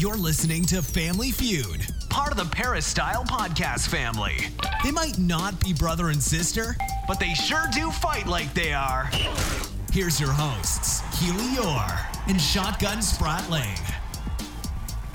You're listening to Family Feud, part of the Paris Style Podcast family. They might not be brother and sister, but they sure do fight like they are. Here's your hosts, Keely Orr and Shotgun Spratling.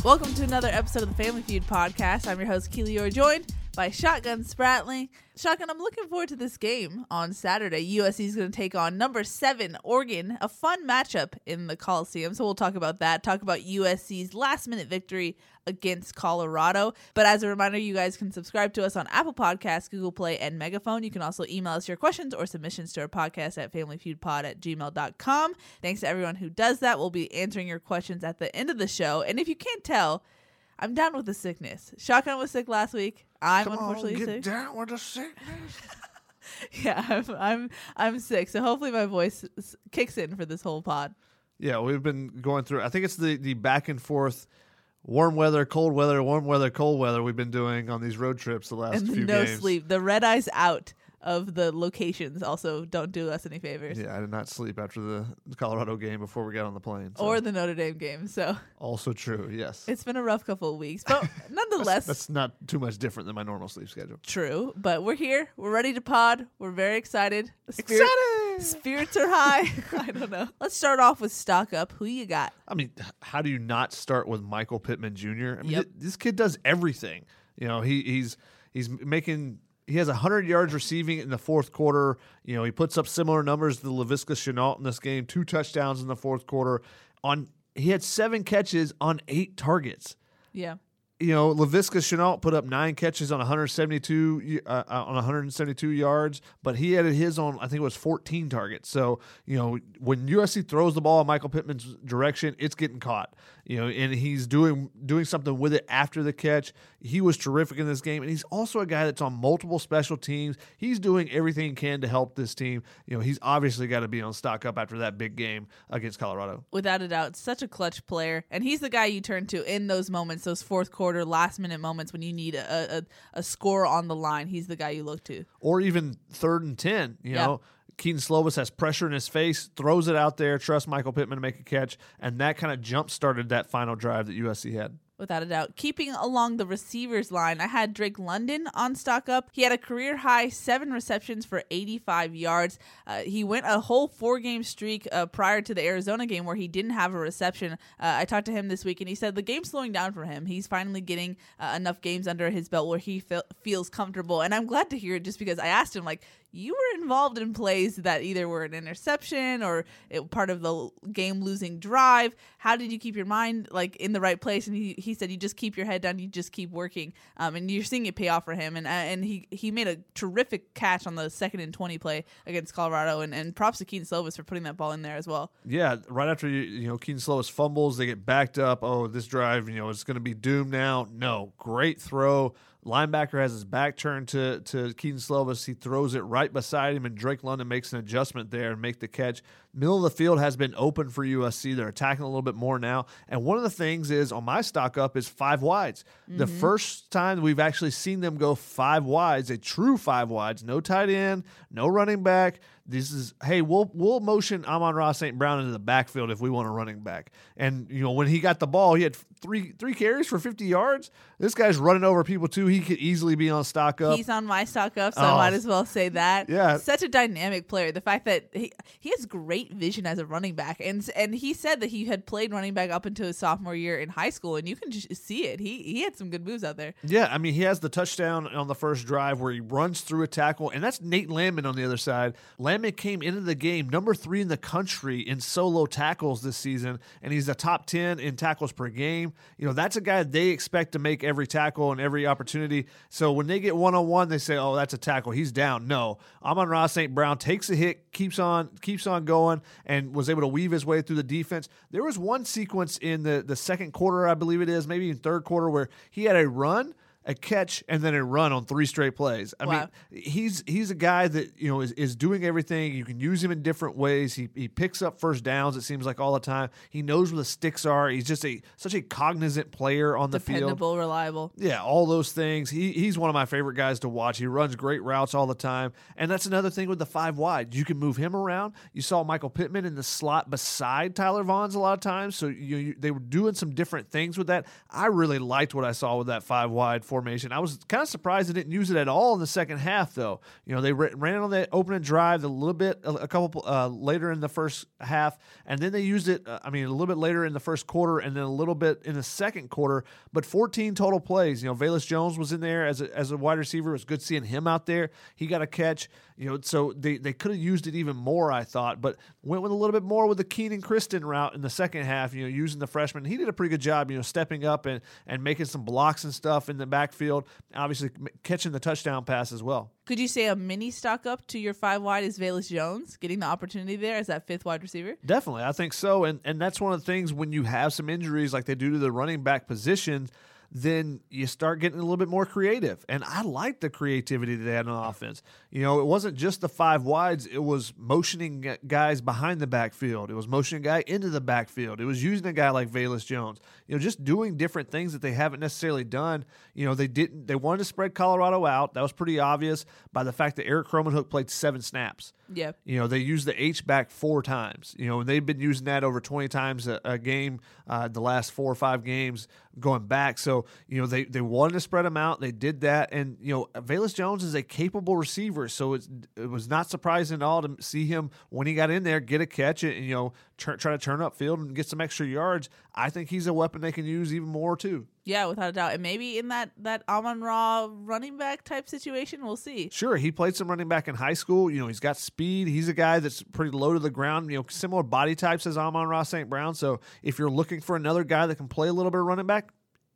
Welcome to another episode of the Family Feud podcast. I'm your host, Keely Orr, joined by Shotgun Spratling. Shotgun, I'm looking forward to this game on Saturday. USC is going to take on number seven Oregon, a fun matchup in the Coliseum. So we'll talk about that. Talk about USC's last minute victory against Colorado. But as a reminder, you guys can subscribe to us on Apple Podcasts, Google Play, and Megaphone. You can also email us your questions or submissions to our podcast at familyfeudpod at gmail.com. Thanks to everyone who does that. We'll be answering your questions at the end of the show. And if you can't tell, I'm down with the sickness. Shotgun was sick last week. I'm Come unfortunately on, get sick. down with the sickness. Yeah, I'm, I'm I'm sick. So hopefully my voice s- kicks in for this whole pod. Yeah, we've been going through. I think it's the the back and forth, warm weather, cold weather, warm weather, cold weather. We've been doing on these road trips the last and few no games. sleep. The red eyes out of the locations also don't do us any favors. Yeah, I did not sleep after the Colorado game before we got on the plane. so- Or the Notre Dame game. So also true. Yes, it's been a rough couple of weeks. But nonetheless that's not too much different than my normal sleep schedule. true. But we're here. We're ready to pod. We're very excited. Spirit- Spirits are high. I don't know. Let's start off with stock up. Who you got? I mean, how do you not start with Michael Pittman Jr.? I mean, Yep. th- this kid does everything. You know, he he's he's making. He has 100 yards receiving in the fourth quarter. You know, he puts up similar numbers to Laviska Shenault in this game. Two touchdowns in the fourth quarter. On he had seven catches on eight targets Yeah. You know, Laviska Shenault put up nine catches on 172 uh, uh, on 172 yards, but he had his on I think it was 14 targets. So you know, when USC throws the ball in Michael Pittman's direction, it's getting caught. You know, and he's doing doing something with it after the catch. He was terrific in this game, and he's also a guy that's on multiple special teams. He's doing everything he can to help this team. You know, he's obviously got to be on stock up after that big game against Colorado. without a doubt, such a clutch player, and he's the guy you turn to in those moments, those fourth quarter, last minute moments when you need a, a, a score on the line. He's the guy you look to. or even third and 10. You Yeah. know, Kedon Slovis has pressure in his face, throws it out there, trusts Michael Pittman to make a catch, and that kind of jump started that final drive that USC had. Without a doubt. Keeping along the receivers line, I had Drake London on stock up. He had a career high seven receptions for 85 yards. Uh, he went a whole four game streak uh, prior to the Arizona game where he didn't have a reception. Uh, I talked to him this week and he said the game's slowing down for him. He's finally getting uh, enough games under his belt where he fe- feels comfortable. And I'm glad to hear it just because I asked him, like, you were involved in plays that either were an interception or it, part of the game losing drive. How did you keep your mind like in the right place? And he, he said you just keep your head down, you just keep working, um, and you're seeing it pay off for him. And uh, and he he made a terrific catch on the second and twenty play against Colorado. And, and props to Kedon Slovis for putting that ball in there as well. Yeah, right after you, you know Kedon Slovis fumbles, they get backed up. Oh, this drive, you know, is going to be doomed now. No, great throw. Linebacker has his back turned to to Kedon Slovis. He throws it right beside him, and Drake London makes an adjustment there and make the catch. Middle of the field has been open for USC. They're attacking a little bit more now. And one of the things is on my stock up is five wides. The mm-hmm. first time we've actually seen them go five wides, a true five wides, no tight end, no running back. This is hey, we'll we'll motion Amon-Ra St. Brown into the backfield if we want a running back. And you know when he got the ball, he had three three carries for fifty yards. This guy's running over people too. He could easily be on stock up. He's on my stock up, so Oh. I might as well say that. Yeah. such a dynamic player. The fact that he he has great vision as a running back, and and he said that he had played running back up until his sophomore year in high school, and you can just see it. He he had some good moves out there. Yeah, I mean, he has the touchdown on the first drive where he runs through a tackle, and that's Nate Landman on the other side. Landman came into the game number three in the country in solo tackles this season, and he's a top 10 in tackles per game. You know, that's a guy they expect to make every tackle and every opportunity. So when they get one on one, they say, oh, that's a tackle. He's down. No. Amon-Ra St. Brown takes a hit, keeps on, keeps on going, and was able to weave his way through the defense. There was one sequence in the, the second quarter, I believe it is, maybe in third quarter, where he had a run a catch and then a run on three straight plays. I Wow. mean, he's he's a guy that you know is, is doing everything. You can use him in different ways. He he picks up first downs. It seems like all the time. He knows where the sticks are. He's just a such a cognizant player on the field. Dependable, reliable. Yeah, all those things. He he's one of my favorite guys to watch. He runs great routes all the time, and that's another thing with the five wide. You can move him around. You saw Michael Pittman in the slot beside Tyler Vaughns a lot of times, so you, you they were doing some different things with that. I really liked what I saw with that five wide formation. I was kind of surprised they didn't use it at all in the second half, though. You know, they ran on that opening drive a little bit, a, couple uh, later in the first half, and then they used it. Uh, I mean, a little bit later in the first quarter, and then a little bit in the second quarter. But 14 total plays. You know, Velus Jones was in there as a, as a wide receiver. It was good seeing him out there. He got a catch. You know, so they, they could have used it even more, I thought, but went with a little bit more with the Kenan Christon route in the second half. You know, using the freshman. He did a pretty good job. You know, stepping up and and making some blocks and stuff in the backfield. Obviously, catching the touchdown pass as well. Could you say a mini stock up to your five wide is Velus Jones getting the opportunity there as that fifth wide receiver? Definitely, I think so, and and that's one of the things when you have some injuries like they do to the running back position, then you start getting a little bit more creative. And I like the creativity that they had on offense. You know, it wasn't just the five wides; it was motioning guys behind the backfield. It was motioning a guy into the backfield. It was using a guy like Velus Jones. You know, just doing different things that they haven't necessarily done. You know, they didn't. They wanted to spread Colorado out. That was pretty obvious by the fact that Erik Krommenhoek played seven snaps. Yeah. You know, they used the H back four times. You know, and they've been using that over 20 times a, a game uh, the last four or five games going back. So, you know, they, they wanted to spread them out. They did that. And, you know, Velus Jones is a capable receiver. So it's, it was not surprising at all to see him when he got in there get a catch and, you know, tr- try to turn up field and get some extra yards. I think he's a weapon they can use even more, too. Yeah, without a doubt. And maybe in that that Amon Ra running back type situation, we'll see. Sure, he played some running back in high school. You know, he's got speed. He's a guy that's pretty low to the ground. You know, similar body types as Amon-Ra St. Brown. So if you're looking for another guy that can play a little bit of running back,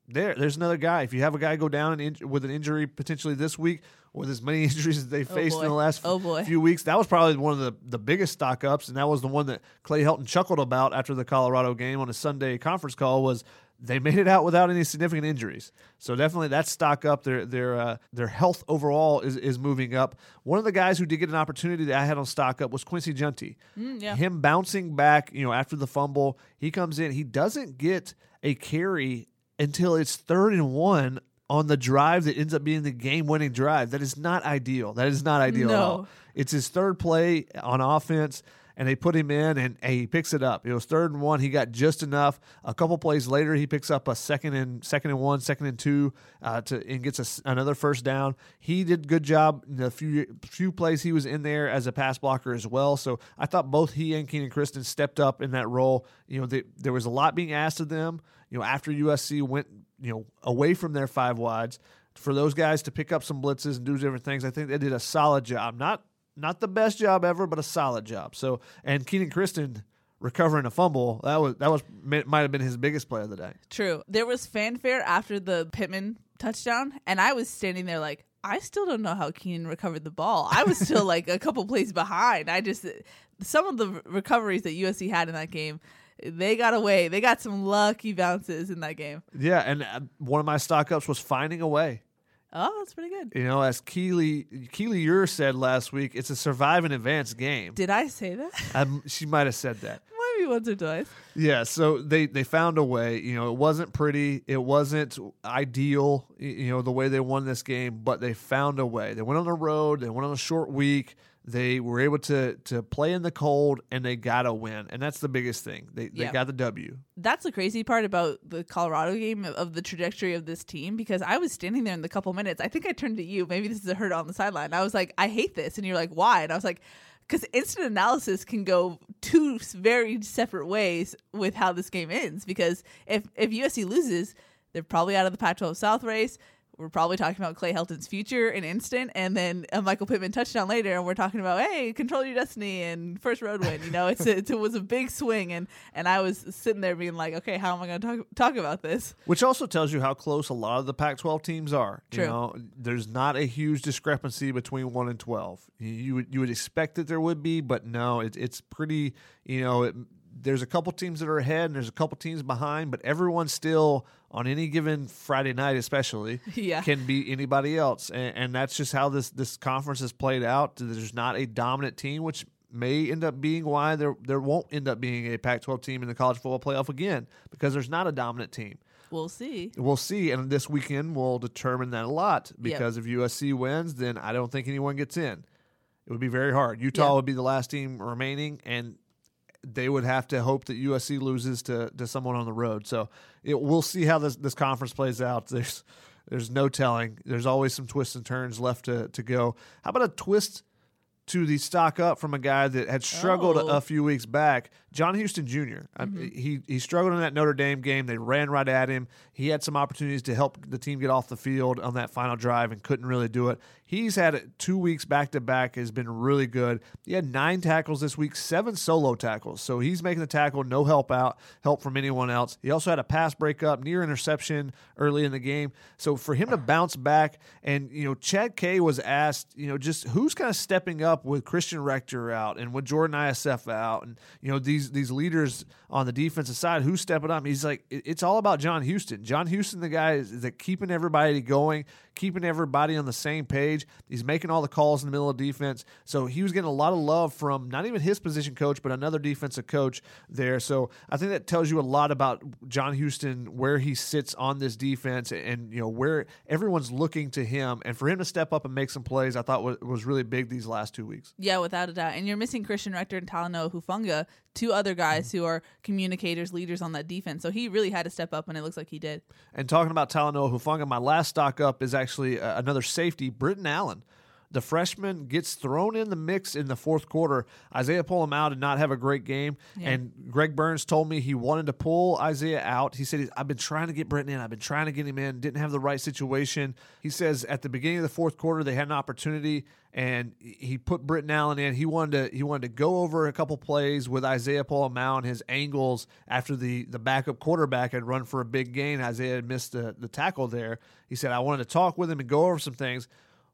there, there's another guy. If you have a guy go down and in, with an injury potentially this week, with as many injuries as they faced in the last Oh, boy. few weeks, that was probably one of the, the biggest stock ups, and that was the one that Clay Helton chuckled about after the Colorado game on a Sunday conference call. Was they made it out without any significant injuries. So definitely that stock up. Their their uh, their health overall is is moving up. One of the guys who did get an opportunity that I had on stock up was Quincy Jountti. Mm, yeah. Him bouncing back, you know, after the fumble, he comes in. He doesn't get a carry until it's third and one on the drive that ends up being the game winning drive. That is not ideal. That is not ideal at all. It's his third play on offense, and they put him in, and, and he picks it up. It was third and one. He got just enough. A couple plays later, he picks up a second and second and one, second and two, uh, to and gets a another first down. He did good job in the few few plays he was in there as a pass blocker as well. So I thought both he and Kenan Christon stepped up in that role. You know, they, there was a lot being asked of them. You know, after USC went you know away from their five wides for those guys to pick up some blitzes and do different things. I think they did a solid job. Not not the best job ever, but a solid job. So and Kenan Christon recovering a fumble that was that was might have been his biggest play of the day. True. There was fanfare after the Pittman touchdown, and I was standing there like, I still don't know how Kenan recovered the ball. I was still like a couple plays behind. I just some of the recoveries that USC had in that game, they got away. They got some lucky bounces in that game. Yeah, and uh, one of my stock ups was finding a way. Oh, that's pretty good. You know, as Keely Keely Ure said last week, it's a survive and advance game. Did I say that? Um, she might have said that. Maybe once or twice. Yeah, so they they found a way. You know, it wasn't pretty, it wasn't ideal. You know, the way they won this game, but they found a way. They went on the road. They went on a short week. They were able to to play in the cold, and they got a win, and that's the biggest thing. They they Yeah. got the W. that's the crazy part about the Colorado game of- of the trajectory of this team because I was standing there in the couple minutes. I think I turned to you. Maybe this is a hurt on the sideline. I was like, I hate this, and you're like, why? And I was like, because instant analysis can go two very separate ways with how this game ends. Because if if USC loses, they're probably out of the Pac-12 South race. We're probably talking about Clay Helton's future in instant, and then a Michael Pittman touchdown later, and we're talking about hey, control your destiny and first road win. You know, it's a, it was a big swing, and and I was sitting there being like, okay, how am I going to talk talk about this? Which also tells you how close a lot of the Pac-12 teams are. True. You know, there's not a huge discrepancy between one and twelve. You, you would you would expect that there would be, but no, it, it's pretty. You know, it, there's a couple teams that are ahead and there's a couple teams behind, but everyone still on any given Friday night, especially, Yeah. can be anybody else, and, and that's just how this this conference has played out. There's not a dominant team, which may end up being why there there won't end up being a Pac-12 team in the college football playoff again because there's not a dominant team. We'll see. We'll see, and this weekend will determine that a lot. Because if USC wins, then I don't think anyone gets in. It would be very hard. Utah Yeah. would be the last team remaining, and they would have to hope that USC loses to, to someone on the road. So it, we'll see how this this conference plays out. There's there's no telling. There's always some twists and turns left to, to go. How about a twist to the stock up from a guy that had struggled Oh. a few weeks back, John Houston Jr. I- mm-hmm. he he struggled in that Notre Dame game. They ran right at him. He had some opportunities to help the team get off the field on that final drive and couldn't really do it. He's had two weeks back to back has been really good. He had nine tackles this week, seven solo tackles. So he's making the tackle, no help out, help from anyone else. He also had a pass breakup, near interception early in the game. So for him to bounce back, and you know, Chad K was asked, you know, just who's kind of stepping up with Christian Rector out and with Jordan Iosefa out, and you know these these leaders on the defensive side, who's stepping up? He's like, it's all about John Houston. John Houston, the guy is, is that keeping everybody going, keeping everybody on the same page. He's making all the calls in the middle of defense. So he was getting a lot of love from not even his position coach, but another defensive coach there. So I think that tells you a lot about John Houston, where he sits on this defense, and you know where everyone's looking to him, and for him to step up and make some plays, I thought was, was really big these last two weeks. Yeah, without a doubt. And you're missing Christian Rector and Talanoa Hufanga, two other guys who are communicators, leaders on that defense. So he really had to step up, and it looks like he did. And talking about Talanoa Hufanga, my last stock up is actually uh, another safety, Britton Allen. The freshman gets thrown in the mix in the fourth quarter. Isaiah pull him out and not have a great game. Yeah. And Greg Burns told me he wanted to pull Isaiah out. He said, I've been trying to get Britton in. I've been trying to get him in. Didn't have the right situation. He says at the beginning of the fourth quarter, they had an opportunity and he put Britton Allen in. He wanted to he wanted to go over a couple plays with Isaiah out and his angles after the the backup quarterback had run for a big gain. Isaiah had missed the, the tackle there. He said, I wanted to talk with him and go over some things.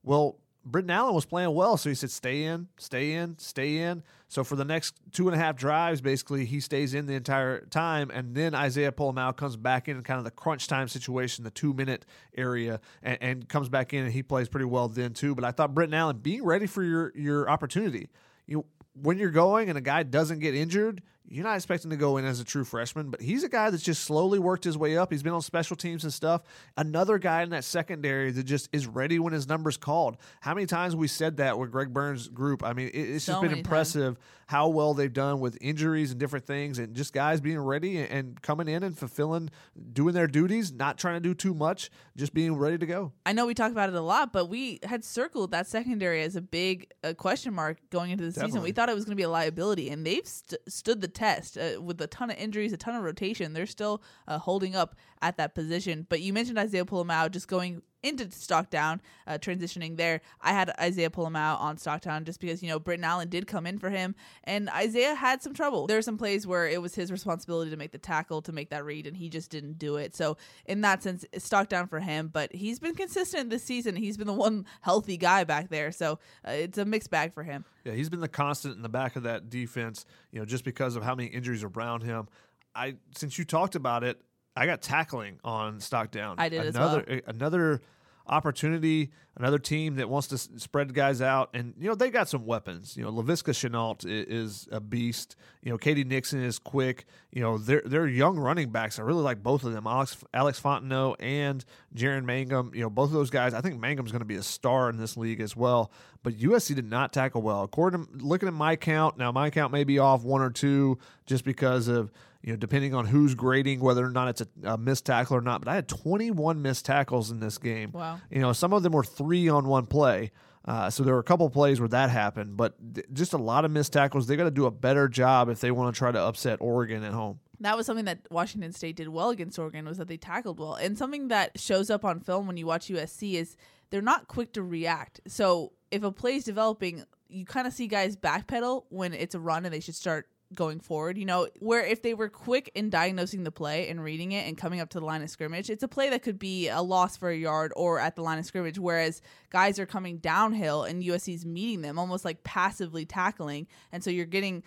Well, Britton Allen was playing well, so he said, "Stay in, stay in, stay in." So for the next two and a half drives, basically, he stays in the entire time, and then Isaiah Pola-Mao comes back in kind of the crunch time situation, the two minute area, and, and comes back in, and he plays pretty well then too. But I thought Britton Allen being ready for your your opportunity, you when you're going and a guy doesn't get injured, you're not expecting to go in as a true freshman, but he's a guy that's just slowly worked his way up. He's been on special teams and stuff. Another guy in that secondary that just is ready when his number's called. How many times we said that with Greg Burns' group? I mean, it's So just been many times. impressive how well they've done with injuries and different things, and just guys being ready and, coming in and fulfilling, doing their duties, not trying to do too much, just being ready to go. I know we talk about it a lot, but we had circled that secondary as a big uh, question mark going into the season. We thought it was going to be a liability, and they've st- stood the test uh, with a ton of injuries, a ton of rotation. They're still uh, holding up at that position. But you mentioned Isaiah Pola-Mao just going into Stockdown, uh, transitioning there. I had Isaiah Pola-Mao on Stockdown just because, you know, Britton Allen did come in for him, and Isaiah had some trouble. There were some plays where it was his responsibility to make the tackle, to make that read, and he just didn't do it. So, in that sense, it's Stockdown for him, but he's been consistent this season. He's been the one healthy guy back there. So, uh, it's a mixed bag for him. Yeah, he's been the constant in the back of that defense, you know, just because of how many injuries are around him. I since you talked about it, I got tackling on Stockdown. I did as another eh, another opportunity, another team that wants to spread guys out, and you know they got some weapons. You know, Laviska Shenault is a beast. You know, K.D. Nixon is quick. You know, they're they're young running backs. I really like both of them, Alex Alex Fontenot and Jaren Mangham. You know, both of those guys. I think Mangham's going to be a star in this league as well. But USC did not tackle well. According to looking at my count, now my count may be off one or two just because of you know, depending on who's grading whether or not it's a, a missed tackle or not. But I had 21 missed tackles in this game. Wow. You know, some of them were three on one play. Uh, so there were a couple plays where that happened, but th- just a lot of missed tackles. They got to do a better job if they want to try to upset Oregon at home. That was something that Washington State did well against Oregon was that they tackled well. And something that shows up on film when you watch USC is they're not quick to react. So if a play's developing, you kind of see guys backpedal when it's a run and they should start going forward. You know, where if they were quick in diagnosing the play and reading it and coming up to the line of scrimmage, it's a play that could be a loss for a yard or at the line of scrimmage. Whereas guys are coming downhill and USC's meeting them, almost like passively tackling, and so you're getting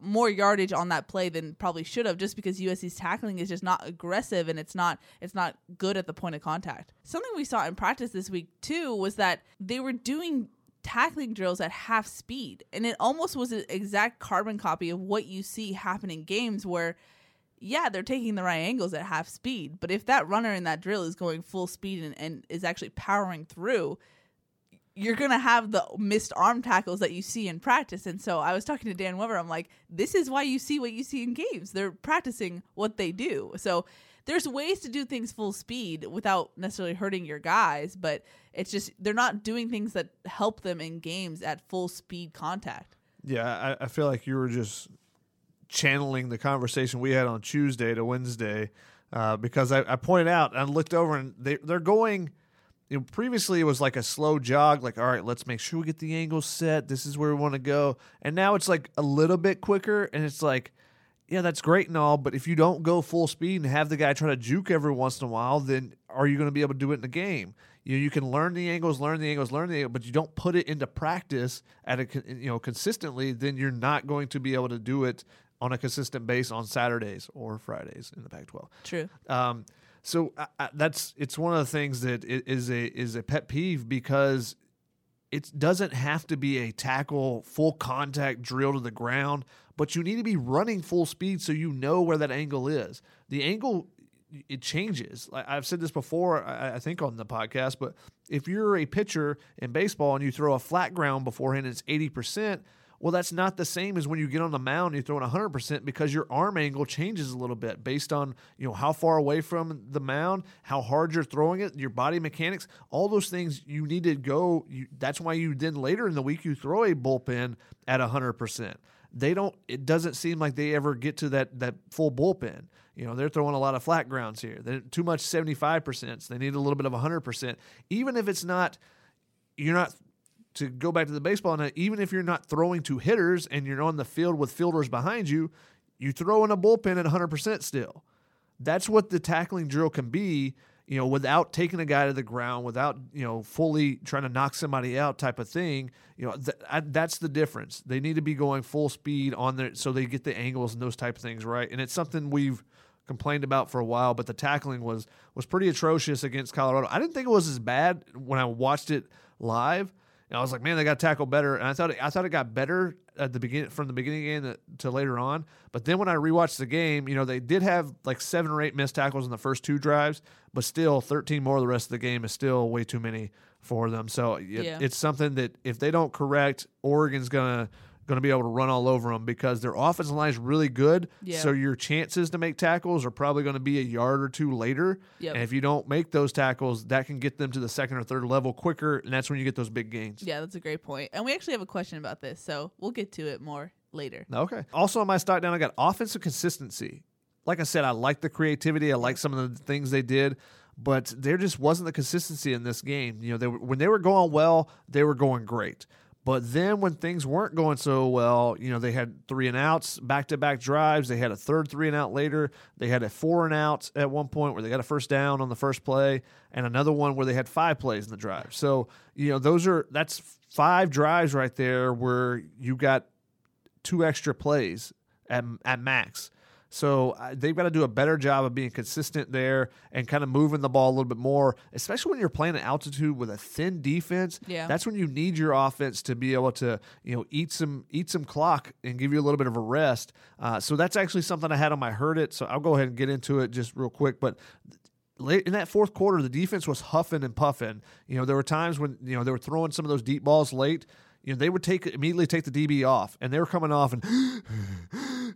more yardage on that play than probably should have, just because USC's tackling is just not aggressive and it's not it's not good at the point of contact. Something we saw in practice this week too was that they were doing tackling drills at half speed. And it almost was an exact carbon copy of what you see happen in games where, yeah, they're taking the right angles at half speed. But if that runner in that drill is going full speed and, and is actually powering through, you're going to have the missed arm tackles that you see in practice. And so I was talking to Dan Weber. I'm like, this is why you see what you see in games. They're practicing what they do. So there's ways to do things full speed without necessarily hurting your guys, but it's just they're not doing things that help them in games at full speed contact. Yeah, I, I feel like you were just channeling the conversation we had on Tuesday to Wednesday uh, because I, I, pointed out and looked over and they they're going. You know, previously it was like a slow jog, like all right, let's make sure we get the angle set. This is where we want to go, and now it's like a little bit quicker, and it's like yeah, that's great and all, but if you don't go full speed and have the guy try to juke every once in a while, then are you going to be able to do it in the game? You know, you can learn the angles, learn the angles, learn the angles, but you don't put it into practice at a you know consistently, then you're not going to be able to do it on a consistent base on Saturdays or Fridays in the Pac-12. True. Um, so uh, that's it's one of the things that is a is a pet peeve because it doesn't have to be a tackle full contact drill to the ground but you need to be running full speed so you know where that angle is. The angle it changes. I've said this before, I think on the podcast, but if you're a pitcher in baseball and you throw a flat ground beforehand it's 80%, well, that's not the same as when you get on the mound and you're throwing 100% because your arm angle changes a little bit based on you know how far away from the mound, how hard you're throwing it, your body mechanics, all those things you need to go. You, that's why you then later in the week you throw a bullpen at 100% they don't it doesn't seem like they ever get to that that full bullpen. You know they're throwing a lot of flat grounds here. They're too much 75% so they need a little bit of 100% even if it's not you're not to go back to the baseball now even if you're not throwing to hitters and you're on the field with fielders behind you you throw in a bullpen at 100% still that's what the tackling drill can be you know, without taking a guy to the ground, without you know fully trying to knock somebody out, type of thing. You know, th- I, that's the difference. They need to be going full speed on there so they get the angles and those type of things right. And it's something we've complained about for a while, but the tackling was was pretty atrocious against Colorado. I didn't think it was as bad when I watched it live. And I was like, man, they got tackled better, and I thought it, I thought it got better at the beginning from the beginning game to later on. But then when I rewatched the game, you know, they did have like seven or eight missed tackles in the first two drives, but still 13 more the rest of the game is still way too many for them. So it, yeah. it's something that if they don't correct, Oregon's gonna going to be able to run all over them because their offensive line is really good. Yeah. So your chances to make tackles are probably going to be a yard or two later. Yep. And if you don't make those tackles, that can get them to the second or third level quicker, and that's when you get those big gains. Yeah, that's a great point. And we actually have a question about this, so we'll get to it more later. Okay. Also on my stock down, I got offensive consistency. Like I said, I like the creativity. I like some of the things they did but there just wasn't the consistency in this game. You know, they were, when they were going well, they were going great. But then when things weren't going so well, you know, they had three and outs, back to back drives. They had a third three and out later. They had a four and out at one point where they got a first down on the first play, and another one where they had five plays in the drive. So, you know, those are that's five drives right there where you got two extra plays at, at max. So uh, they've got to do a better job of being consistent there and kind of moving the ball a little bit more, especially when you're playing at altitude with a thin defense. Yeah. That's when you need your offense to be able to, you know, eat some eat some clock and give you a little bit of a rest. Uh, so that's actually something I had on my heard it. So I'll go ahead and get into it just real quick. But late in that fourth quarter, the defense was huffing and puffing. You know, there were times when you know they were throwing some of those deep balls late you know, they would take immediately take the DB off, and they were coming off, and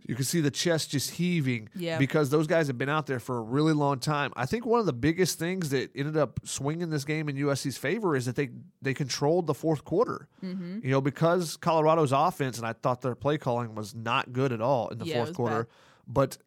you could see the chest just heaving yeah. because those guys have been out there for a really long time. I think one of the biggest things that ended up swinging this game in USC's favor is that they they controlled the fourth quarter. Mm-hmm. You know, because Colorado's offense, and I thought their play calling was not good at all in the yeah, fourth quarter. Bad. But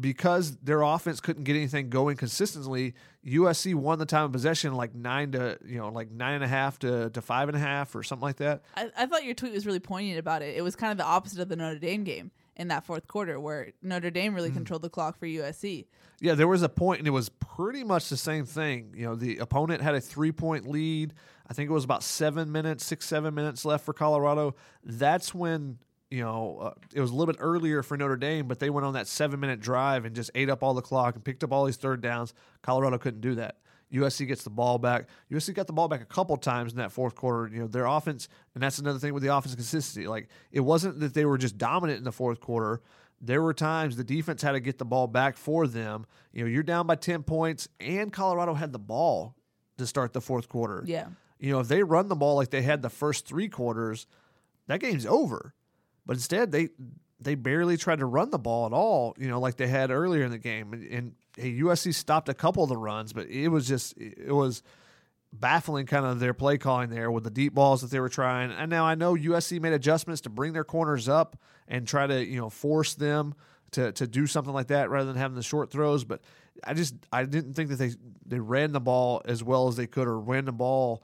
because their offense couldn't get anything going consistently, USC won the time of possession like nine to you know like nine and a half to, to five and a half or something like that. I, I thought your tweet was really poignant about it. It was kind of the opposite of the Notre Dame game. in that fourth quarter where Notre Dame Mm. really controlled the clock for USC. Yeah, there was a point, and it was pretty much the same thing. You know, the opponent had a three point lead. I think it was about seven minutes, six, seven minutes left for Colorado. That's when, you know, uh, it was a little bit earlier for Notre Dame, but they went on that seven minute drive and just ate up all the clock and picked up all these third downs. Colorado couldn't do that. USC gets the ball back. USC got the ball back a couple times in that fourth quarter. You know, their offense, and that's another thing with the offense consistency. Like, it wasn't that they were just dominant in the fourth quarter there were times the defense had to get the ball back for them. You know, you're down by 10 points, and Colorado had the ball to start the fourth quarter. Yeah. You know, if they run the ball like they had the first three quarters, that game's over. But instead, they they barely tried to run the ball at all. You know, like they had earlier in the game, and, and hey, USC stopped a couple of the runs, but it was just it was baffling kind of their play calling there with the deep balls that they were trying. And now I know USC made adjustments to bring their corners up and try to, you know, force them to to do something like that rather than having the short throws, but I just I didn't think that they they ran the ball as well as they could or ran the ball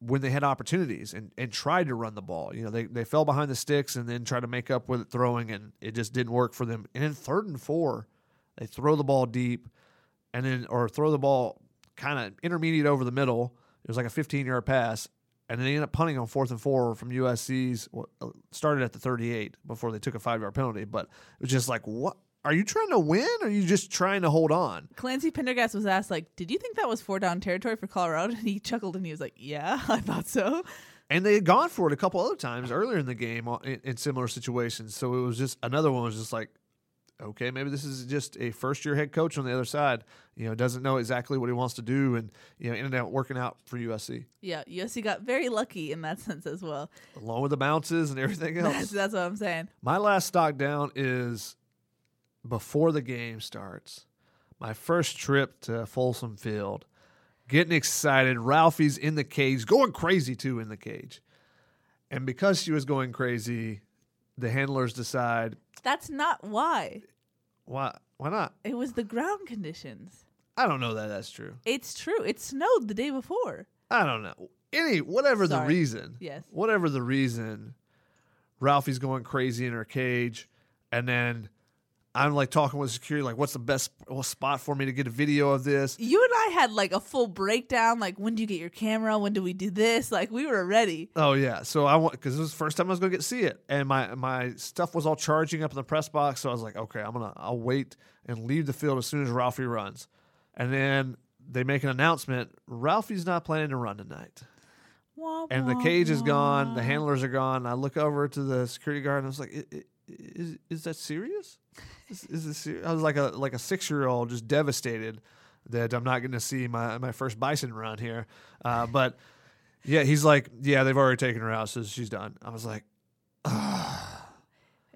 when they had opportunities and, and tried to run the ball. You know, they, they fell behind the sticks and then tried to make up with it throwing and it just didn't work for them. And in third and four, they throw the ball deep and then or throw the ball kind of intermediate over the middle. It was like a 15 yard pass. And then they ended up punting on fourth and four from USC's. Uh, started at the 38 before they took a five yard penalty. But it was just like, what? Are you trying to win or are you just trying to hold on? Clancy Pendergast was asked, like, did you think that was four down territory for Colorado? And he chuckled and he was like, yeah, I thought so. And they had gone for it a couple other times earlier in the game uh, in, in similar situations. So it was just another one was just like, okay, maybe this is just a first year head coach on the other side. You know, doesn't know exactly what he wants to do, and you know, ended up working out for USC Yeah, USC got very lucky in that sense as well. along with the bounces and everything else. That's, that's what I'm saying. My last stock down is before the game starts. My first trip to Folsom Field. Getting excited. Ralphie's in the cage, going crazy too in the cage. And because she was going crazy, the handlers decide, That's not why. why why not? It was the ground conditions. I don't know that that's true. It's true. It snowed the day before. I don't know. Any whatever the reason. Yes. Whatever the reason, Ralphie's going crazy in her cage, and then I'm like talking with security, like, what's the best spot for me to get a video of this? You and I had like a full breakdown. Like, when do you get your camera? When do we do this? Like, we were ready. Oh yeah, so I want because it was the first time I was gonna get to see it, and my my stuff was all charging up in the press box. So I was like, okay, I'm gonna I'll wait and leave the field as soon as Ralphie runs, and then they make an announcement: Ralphie's not planning to run tonight. Wah, and the wah, cage is gone. The handlers are gone. I look over to the security guard and I was like, "I- I- "Is is that serious? Is, is this? I was like a like a six year old, just devastated that I'm not going to see my my first bison run here. Uh, but yeah, he's like, "Yeah, they've already taken her out, so she's done." I was like,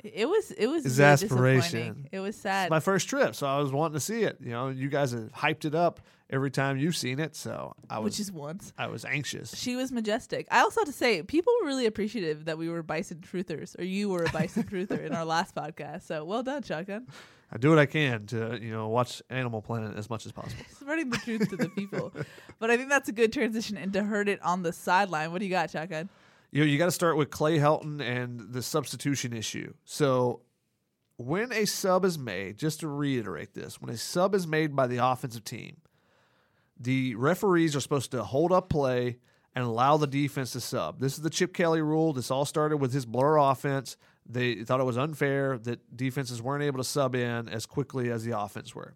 It was it was Exasperation. It was sad. "It's my first trip, so I was wanting to see it." You know, you guys have hyped it up every time you've seen it, so I was which is once. I was anxious. She was majestic. I also have to say, people were really appreciative that we were bison truthers, or you were a bison truther in our last podcast. So well done, Shotgun. I do what I can to you know watch Animal Planet as much as possible. Spreading the truth to the people. But I think that's a good transition into heard it on the sideline. What do you got, Shotgun? You know, you got to start with Clay Helton and the substitution issue. So, when a sub is made, just to reiterate this, when a sub is made by the offensive team, the referees are supposed to hold up play and allow the defense to sub. This is the Chip Kelly rule. This all started with his blur offense. They thought it was unfair that defenses weren't able to sub in as quickly as the offense were.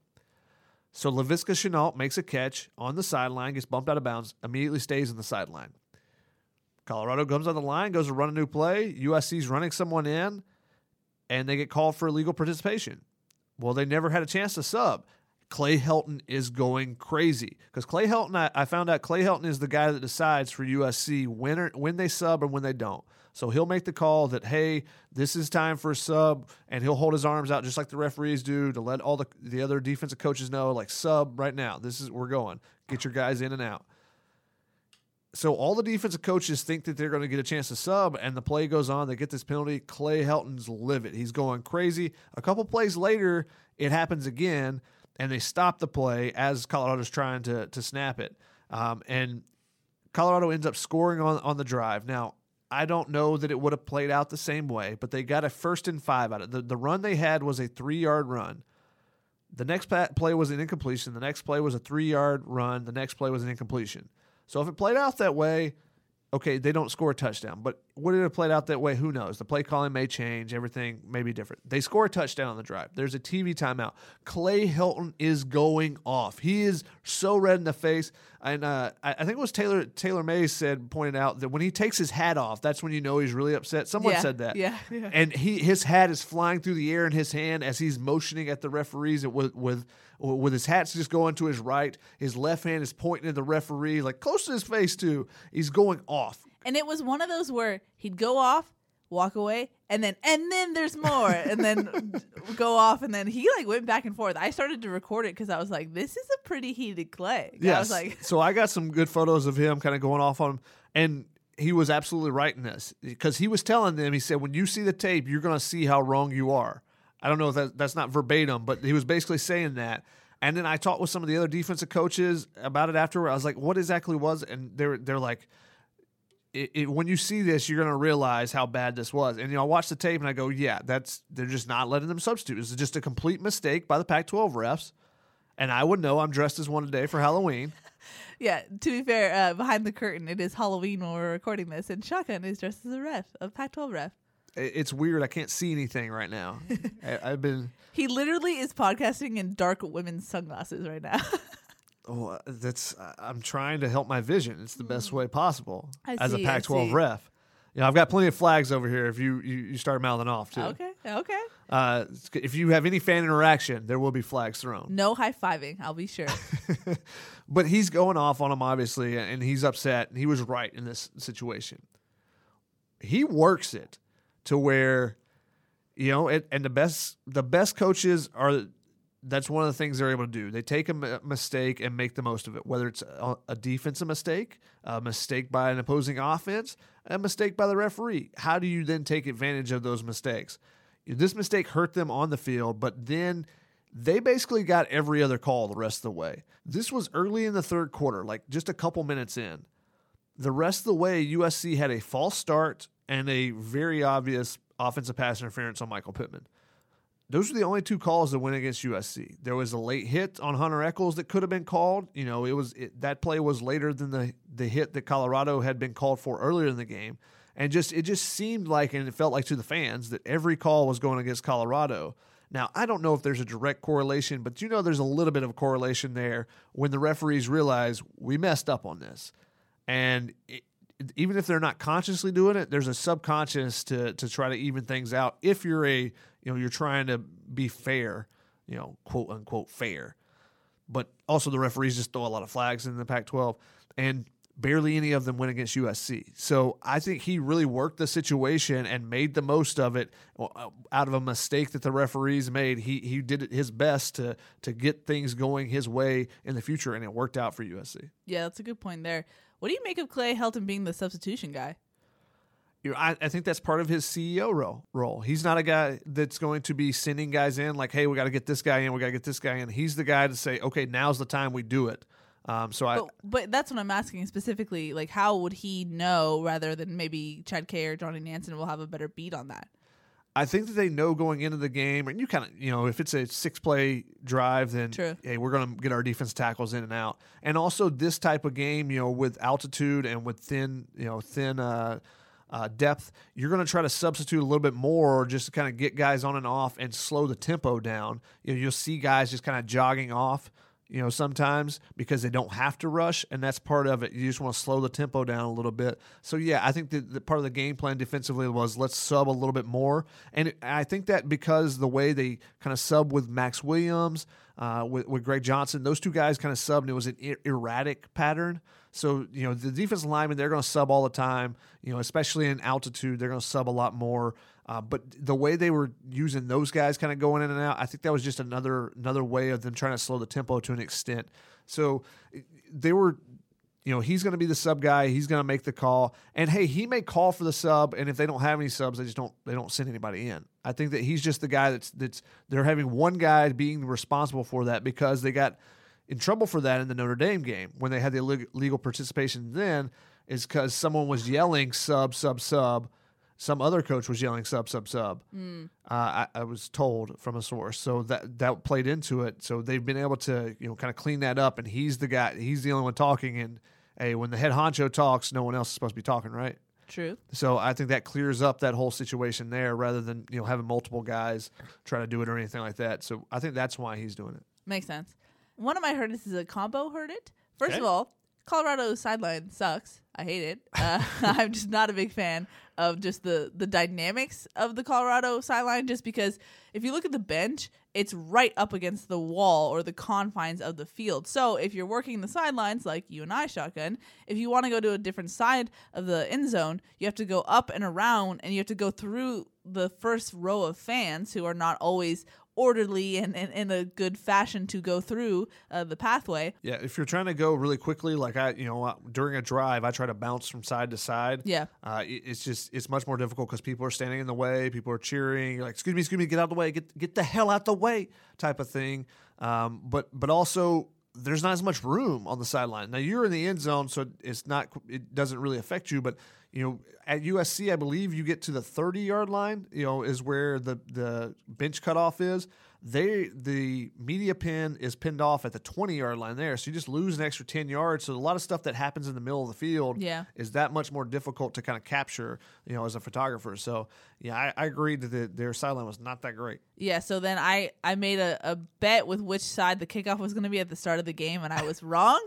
So Laviska Shenault makes a catch on the sideline, gets bumped out of bounds, immediately stays in the sideline. Colorado comes on the line, goes to run a new play. USC's running someone in, and they get called for illegal participation. Well, they never had a chance to sub. Clay Helton is going crazy because Clay Helton. I, I found out Clay Helton is the guy that decides for USC when or, when they sub and when they don't. So he'll make the call that hey, this is time for a sub, and he'll hold his arms out just like the referees do to let all the the other defensive coaches know like sub right now. This is we're going. Get your guys in and out. So all the defensive coaches think that they're going to get a chance to sub, and the play goes on. They get this penalty. Clay Helton's livid. He's going crazy. A couple plays later, it happens again, and they stop the play as Colorado's trying to to snap it. Um, and Colorado ends up scoring on on the drive. Now, I don't know that it would have played out the same way, but they got a first and five out of it. The, the run they had was a three yard run. The next play was an incompletion. The next play was a three yard run. The next play was an incompletion. So if it played out that way, okay, they don't score a touchdown. But would it have played out that way? Who knows? The play calling may change. Everything may be different. They score a touchdown on the drive. There's a TV timeout. Clay Helton is going off. He is so red in the face. And uh, I think it was Taylor Taylor May said pointed out that when he takes his hat off, that's when you know he's really upset. Someone Yeah, said that. yeah, yeah. And he his hat is flying through the air in his hand as he's motioning at the referees with with with his hat's just going to his right. His left hand is pointing at the referee, like close to his face too. He's going off. And it was one of those where he'd go off, walk away, and then and then there's more, and then go off, and then he like went back and forth. I started to record it because I was like, "This is a pretty heated Clay." I was like, so I got some good photos of him kind of going off on him, and he was absolutely right in this because he was telling them. He said, "When you see the tape, you're going to see how wrong you are." I don't know if that, that's not verbatim, but he was basically saying that. And then I talked with some of the other defensive coaches about it afterward. I was like, "What exactly was?" And they're they're like. It, it, when you see this, you're going to realize how bad this was. And you know, I watch the tape and I go, "Yeah, that's they're just not letting them substitute. This is just a complete mistake by the Pac-12 refs." And I would know I'm dressed as one today for Halloween. "Yeah." To be fair, uh, behind the curtain, it is Halloween when we're recording this, and Shotgun is dressed as a ref, a Pac-12 ref. It's weird. I can't see anything right now. I, I've been. He literally is podcasting in dark women's sunglasses right now. Oh, uh, that's. Uh, I'm trying to help my vision. It's the hmm. best way possible I as a see, I Pac-12 see. ref. You know, I've got plenty of flags over here. If you you, you start mouthing off too. okay, okay. Uh, if you have any fan interaction, there will be flags thrown. No high fiving. I'll be sure. But he's going off on him obviously, and he's upset. And he was right in this situation. He works it to where, you know, it, and the best the best coaches are. That's one of the things they're able to do. They take a m- mistake and make the most of it. Whether it's a, a defensive mistake, a mistake by an opposing offense, a mistake by the referee. How do you then take advantage of those mistakes? This mistake hurt them on the field, but then they basically got every other call the rest of the way. This was early in the third quarter, like just a couple minutes in. The rest of the way, USC had a false start and a very obvious offensive pass interference on Michael Pittman. Those were the only two calls that went against USC. There was a late hit on Hunter Echols that could have been called. You know, it was it, that play was later than the the hit that Colorado had been called for earlier in the game, and just it just seemed like and it felt like to the fans that every call was going against Colorado. Now, I don't know if there's a direct correlation, but you know there's a little bit of correlation there when the referees realize we messed up on this. And it, even if they're not consciously doing it, there's a subconscious to to try to even things out. If you're a you know you're trying to be fair, you know quote unquote fair, but also the referees just throw a lot of flags in the Pac-12, and barely any of them went against USC. So I think he really worked the situation and made the most of it uh, out of a mistake that the referees made. He he did his best to to get things going his way in the future, and it worked out for USC. yeah, that's a good point there. What do you make of Clay Helton being the substitution guy? You know, I, I think that's part of his CEO role. Role. He's not a guy that's going to be sending guys in like, "Hey, we got to get this guy in. We got to get this guy in." He's the guy to say, "Okay, now's the time we do it." Um, so I, But, but that's what I'm asking specifically. Like, how would he know rather than maybe Chad K or Johnny Nansen will have a better beat on that? I think that they know going into the game, and you kind of, you know, if it's a six play drive, then True. hey, we're going to get our defense tackles in and out. And also this type of game, you know, with altitude and with thin, you know, thin uh, uh, depth, you're going to try to substitute a little bit more just to kind of get guys on and off and slow the tempo down. You know, you'll see guys just kind of jogging off. You know, sometimes because they don't have to rush, and that's part of it. You just want to slow the tempo down a little bit. So yeah, I think that part of the game plan defensively was let's sub a little bit more, and I think that because the way they kind of sub with Max Williams, uh, with with Greg Johnson, those two guys kind of subbed. And it was an er- erratic pattern. So you know the defensive linemen they're going to sub all the time. You know, especially in altitude, they're going to sub a lot more. Uh, but the way they were using those guys, kind of going in and out, I think that was just another another way of them trying to slow the tempo to an extent. So they were, you know, he's going to be the sub guy. He's going to make the call, and hey, he may call for the sub. And if they don't have any subs, they just don't they don't send anybody in. I think that he's just the guy that's that's they're having one guy being responsible for that because they got in trouble for that in the Notre Dame game when they had the illeg- legal participation then. is because someone was yelling sub, sub, sub. Some other coach was yelling sub, sub, sub. Mm. Uh, I, I was told from a source, so that that played into it. So they've been able to you know kind of clean that up, and he's the guy. He's the only one talking. And hey, when the head honcho talks, no one else is supposed to be talking, right? True. So I think that clears up that whole situation there, rather than you know having multiple guys try to do it or anything like that. So I think that's why he's doing it. Makes sense. One of my heard is a combo heard it. First Okay. of all, Colorado's sideline sucks. I hate it. Uh, I'm just not a big fan of just the the dynamics of the Colorado sideline. Just because if you look at the bench, it's right up against the wall or the confines of the field. So if you're working the sidelines like you and I shotgun, if you want to go to a different side of the end zone, you have to go up and around, and you have to go through the first row of fans who are not always orderly and, in a good fashion to go through uh, the pathway. Yeah, if you're trying to go really quickly, like I, you know, uh, during a drive, I try to bounce from side to side. Yeah. uh, it- it's just it's much more difficult because people are standing in the way, people are cheering, you're like, excuse me, excuse me, get out of the way, get get the hell out the way, type of thing. Um, but but also there's not as much room on the sideline. Now you're in the end zone, so it's not it doesn't really affect you, but. You know, at USC, I believe you get to the 30 yard line. You know, is where the the bench cutoff is. They the media pin is pinned off at the 20 yard line there, so you just lose an extra 10 yards. So a lot of stuff that happens in the middle of the field Yeah. is that much more difficult to kind of capture. You know, as a photographer. So yeah, I, I agreed that the, their sideline was not that great. Yeah, so then I I made a, a bet with which side the kickoff was going to be at the start of the game, and I was wrong.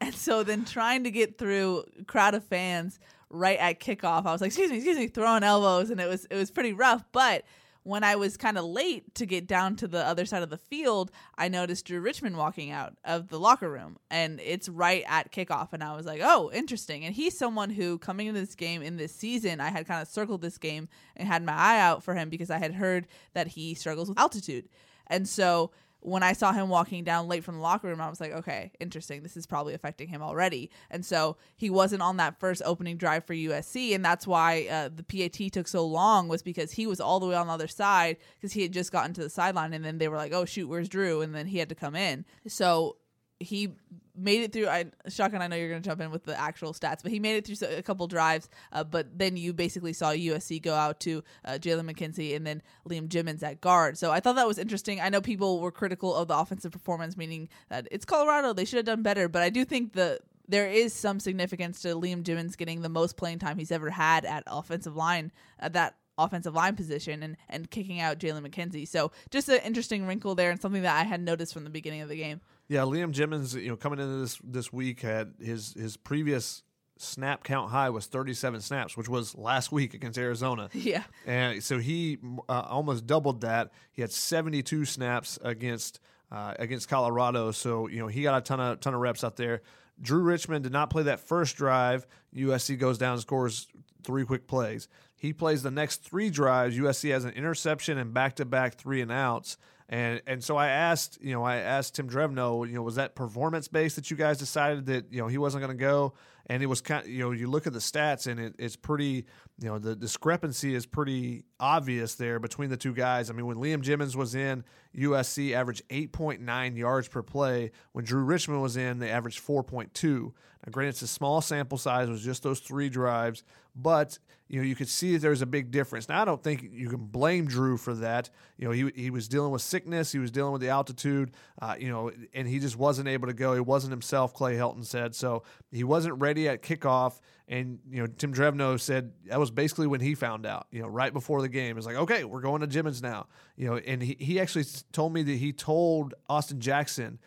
and so then trying to get through a crowd of fans right at kickoff, I was like, "Excuse me, excuse me," throwing elbows, and it was it was pretty rough. But when I was kind of late to get down to the other side of the field, I noticed Drew Richmond walking out of the locker room, and it's right at kickoff. And I was like, oh, interesting. And he's someone who, coming into this game in this season, I had kind of circled this game and had my eye out for him because I had heard that he struggles with altitude. And so when I saw him walking down late from the locker room, I was like, okay, interesting. This is probably affecting him already. And so he wasn't on that first opening drive for USC. And that's why uh, the PAT took so long, was because he was all the way on the other side because he had just gotten to the sideline. And then they were like, oh, shoot, where's Drew? And then he had to come in. So he made it through. I shotgun. I know you're going to jump in with the actual stats, but he made it through a couple drives. Uh, but then you basically saw USC go out to uh, Jalen McKenzie and then Liam Jimmons at guard. So I thought that was interesting. I know people were critical of the offensive performance, meaning that it's Colorado. They should have done better. But I do think the there is some significance to Liam Jimmons getting the most playing time he's ever had at offensive line at that offensive line position and, and kicking out Jalen McKenzie. So just an interesting wrinkle there and something that I had noticed from the beginning of the game. Yeah, Liam Jimmons, you know, coming into this this week had his his previous snap count high was 37 snaps, which was last week against Arizona. Yeah. And so he uh, almost doubled that. He had 72 snaps against uh, against Colorado. So you know he got a ton of ton of reps out there. Drew Richmond did not play that first drive. USC goes down and scores three quick plays. He plays the next three drives. USC has an interception and back to back three and outs. And and so I asked, you know, I asked Tim Drevno, you know, was that performance based that you guys decided that you know he wasn't going to go? And it was kind, you know, you look at the stats and it, it's pretty, you know, the discrepancy is pretty obvious there between the two guys. I mean, when Liam Jimmons was in, USC averaged 8.9 yards per play. When Drew Richmond was in, they averaged 4.2. Now, granted, it's a small sample size, it was just those three drives, but you know you could see that there's a big difference. Now, I don't think you can blame Drew for that. You know, he he was dealing with sickness, he was dealing with the altitude, uh, you know, and he just wasn't able to go. He wasn't himself. Clay Helton said so. He wasn't ready at kickoff, and you know, Tim Drevno said that was basically when he found out. You know, right before the game, it's like, okay, we're going to Jimmons now. You know, and he he actually told me that he told Austin Jackson,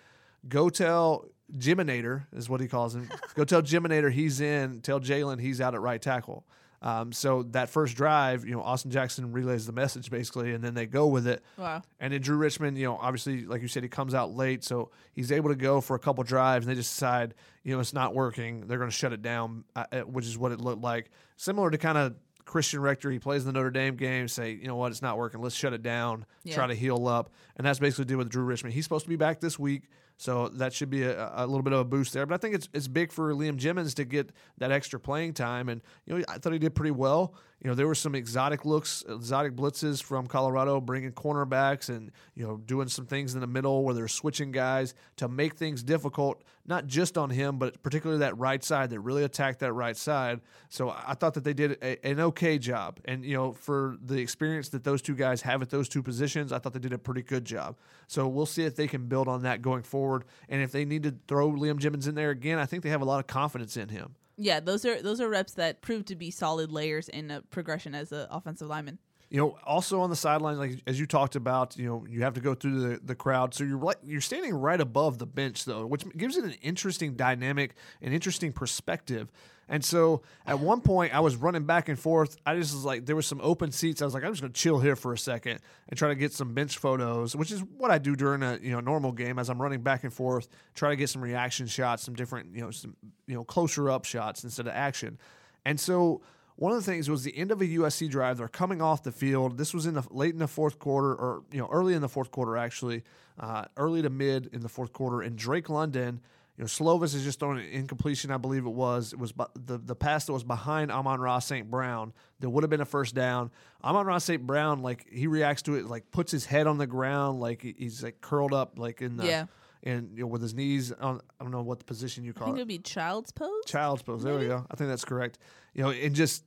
go tell Jiminator is what he calls him. Go tell Jiminator he's in. Tell Jalen he's out at right tackle. Um, so that first drive, you know, Austin Jackson relays the message basically, and then they go with it. Wow. And then Drew Richmond, you know, obviously, like you said, he comes out late, so he's able to go for a couple drives, and they just decide, you know, it's not working. They're going to shut it down, uh, uh, which is what it looked like. Similar to kind of Christian Rector, he plays in the Notre Dame game, say, you know what, it's not working. Let's shut it down, Yeah. try to heal up, and that's basically deal with Drew Richmond. He's supposed to be back this week, So that should be a, a little bit of a boost there. But I think it's it's big for Liam Jimmons to get that extra playing time. And you know, I thought he did pretty well. You know, there were some exotic looks, exotic blitzes from Colorado, bringing cornerbacks and you know doing some things in the middle where they're switching guys to make things difficult, not just on him, but particularly that right side that really attacked that right side. So I thought that they did a, an okay job. And you know, for the experience that those two guys have at those two positions, I thought they did a pretty good job. So we'll see if they can build on that going forward. And if they need to throw Liam Jimmons in there again, I think they have a lot of confidence in him. Yeah, those are those are reps that prove to be solid layers in a progression as an offensive lineman. You know, also on the sideline, like as you talked about, you know, you have to go through the, the crowd, so you're like you're standing right above the bench though, which gives it an interesting dynamic, an interesting perspective. And so at one point, I was running back and forth. I just was like, there was some open seats. I was like, I'm just going to chill here for a second and try to get some bench photos, which is what I do during a you know normal game as I'm running back and forth, try to get some reaction shots, some different you know some you know closer up shots instead of action. And so one of the things was the end of a USC drive. They're coming off the field. This was in the late in the fourth quarter, or you know early in the fourth quarter actually, uh, early to mid in the fourth quarter. And Drake London you know, Slovis is just throwing an incompletion, I believe it was. It was the, the pass that was behind Amon-Ra St. Brown There would have been a first down. Amon-Ra St. Brown, like, he reacts to it, like, puts his head on the ground, like, he's, like, curled up, like, in the. Yeah. And you know, with his knees on, I don't know what the position you call I think it. would be child's pose. Child's pose. There we go. I think that's correct. You know, and just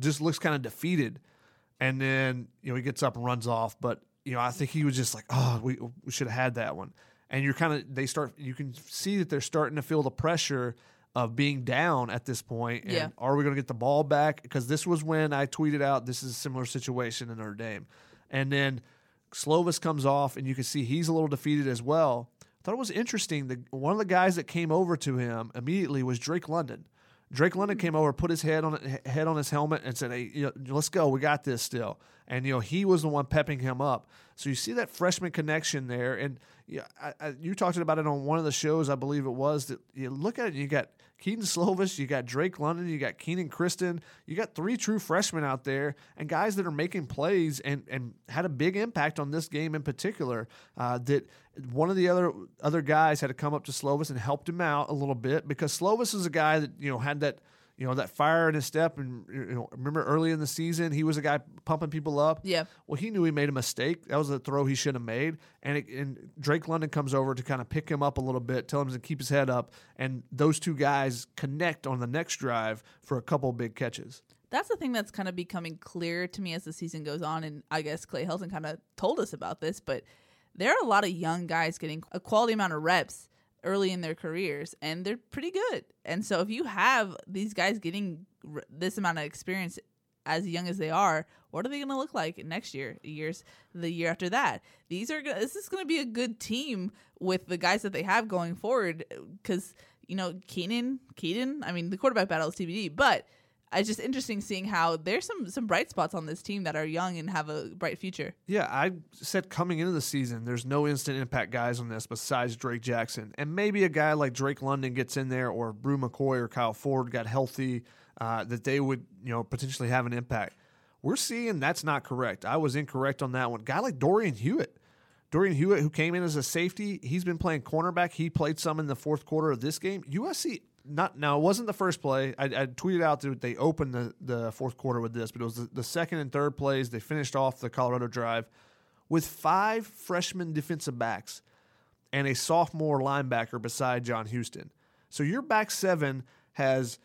just looks kind of defeated, and then you know he gets up and runs off. But you know, I think he was just like, oh, we we should have had that one and you're kind of they start you can see that they're starting to feel the pressure of being down at this point and Yeah. are we going to get the ball back because this was when i tweeted out this is a similar situation in Notre Dame and then slovis comes off and you can see he's a little defeated as well i thought it was interesting that one of the guys that came over to him immediately was drake london Drake London hmm. came over, put his head on head on his helmet, and said, "Hey, you know, let's go. We got this still." And you know, he was the one pepping him up. So you see that freshman connection there, and yeah, I, I, you talked about it on one of the shows, I believe it was. That you look at it, you got Kedon Slovis, you got Drake London, you got Kenan Christon, you got three true freshmen out there, and guys that are making plays and and had a big impact on this game in particular. Uh, that one of the other other guys had to come up to Slovis and helped him out a little bit because Slovis is a guy that you know had that you know that fire in his step and you know remember early in the season he was a guy pumping people up? Yeah. well he knew he made a mistake. That was a throw he should have made. And it, and Drake London comes over to kind of pick him up a little bit tell him to keep his head up and those two guys connect on the next drive for a couple big catches. That's the thing that's kind of becoming clear to me as the season goes on, and I guess Clay Helton kind of told us about this, but there are a lot of young guys getting a quality amount of reps early in their careers, and they're pretty good. And so if you have these guys getting r- this amount of experience as young as they are, what are they going to look like next year, years, the year after that? These are go- this is going to be a good team with the guys that they have going forward because you know Kenan, Kedon. I mean, the quarterback battle is TBD, but it's just interesting seeing how there's some some bright spots on this team that are young and have a bright future. Yeah, I said coming into the season, there's no instant impact guys on this besides Drake Jackson, and maybe a guy like Drake London gets in there, or Bru McCoy or Kyle Ford got healthy, uh, that they would you know potentially have an impact. We're seeing that's not correct. I was incorrect on that one. Guy like Dorian Hewitt. Dorian Hewitt, who came in as a safety, he's been playing cornerback. He played some in the fourth quarter of this game. USC not now it wasn't the first play. I, I tweeted out that they opened the, the fourth quarter with this, but it was the, the second and third plays. They finished off the Colorado drive with five freshman defensive backs and a sophomore linebacker beside John Houston. So your back seven has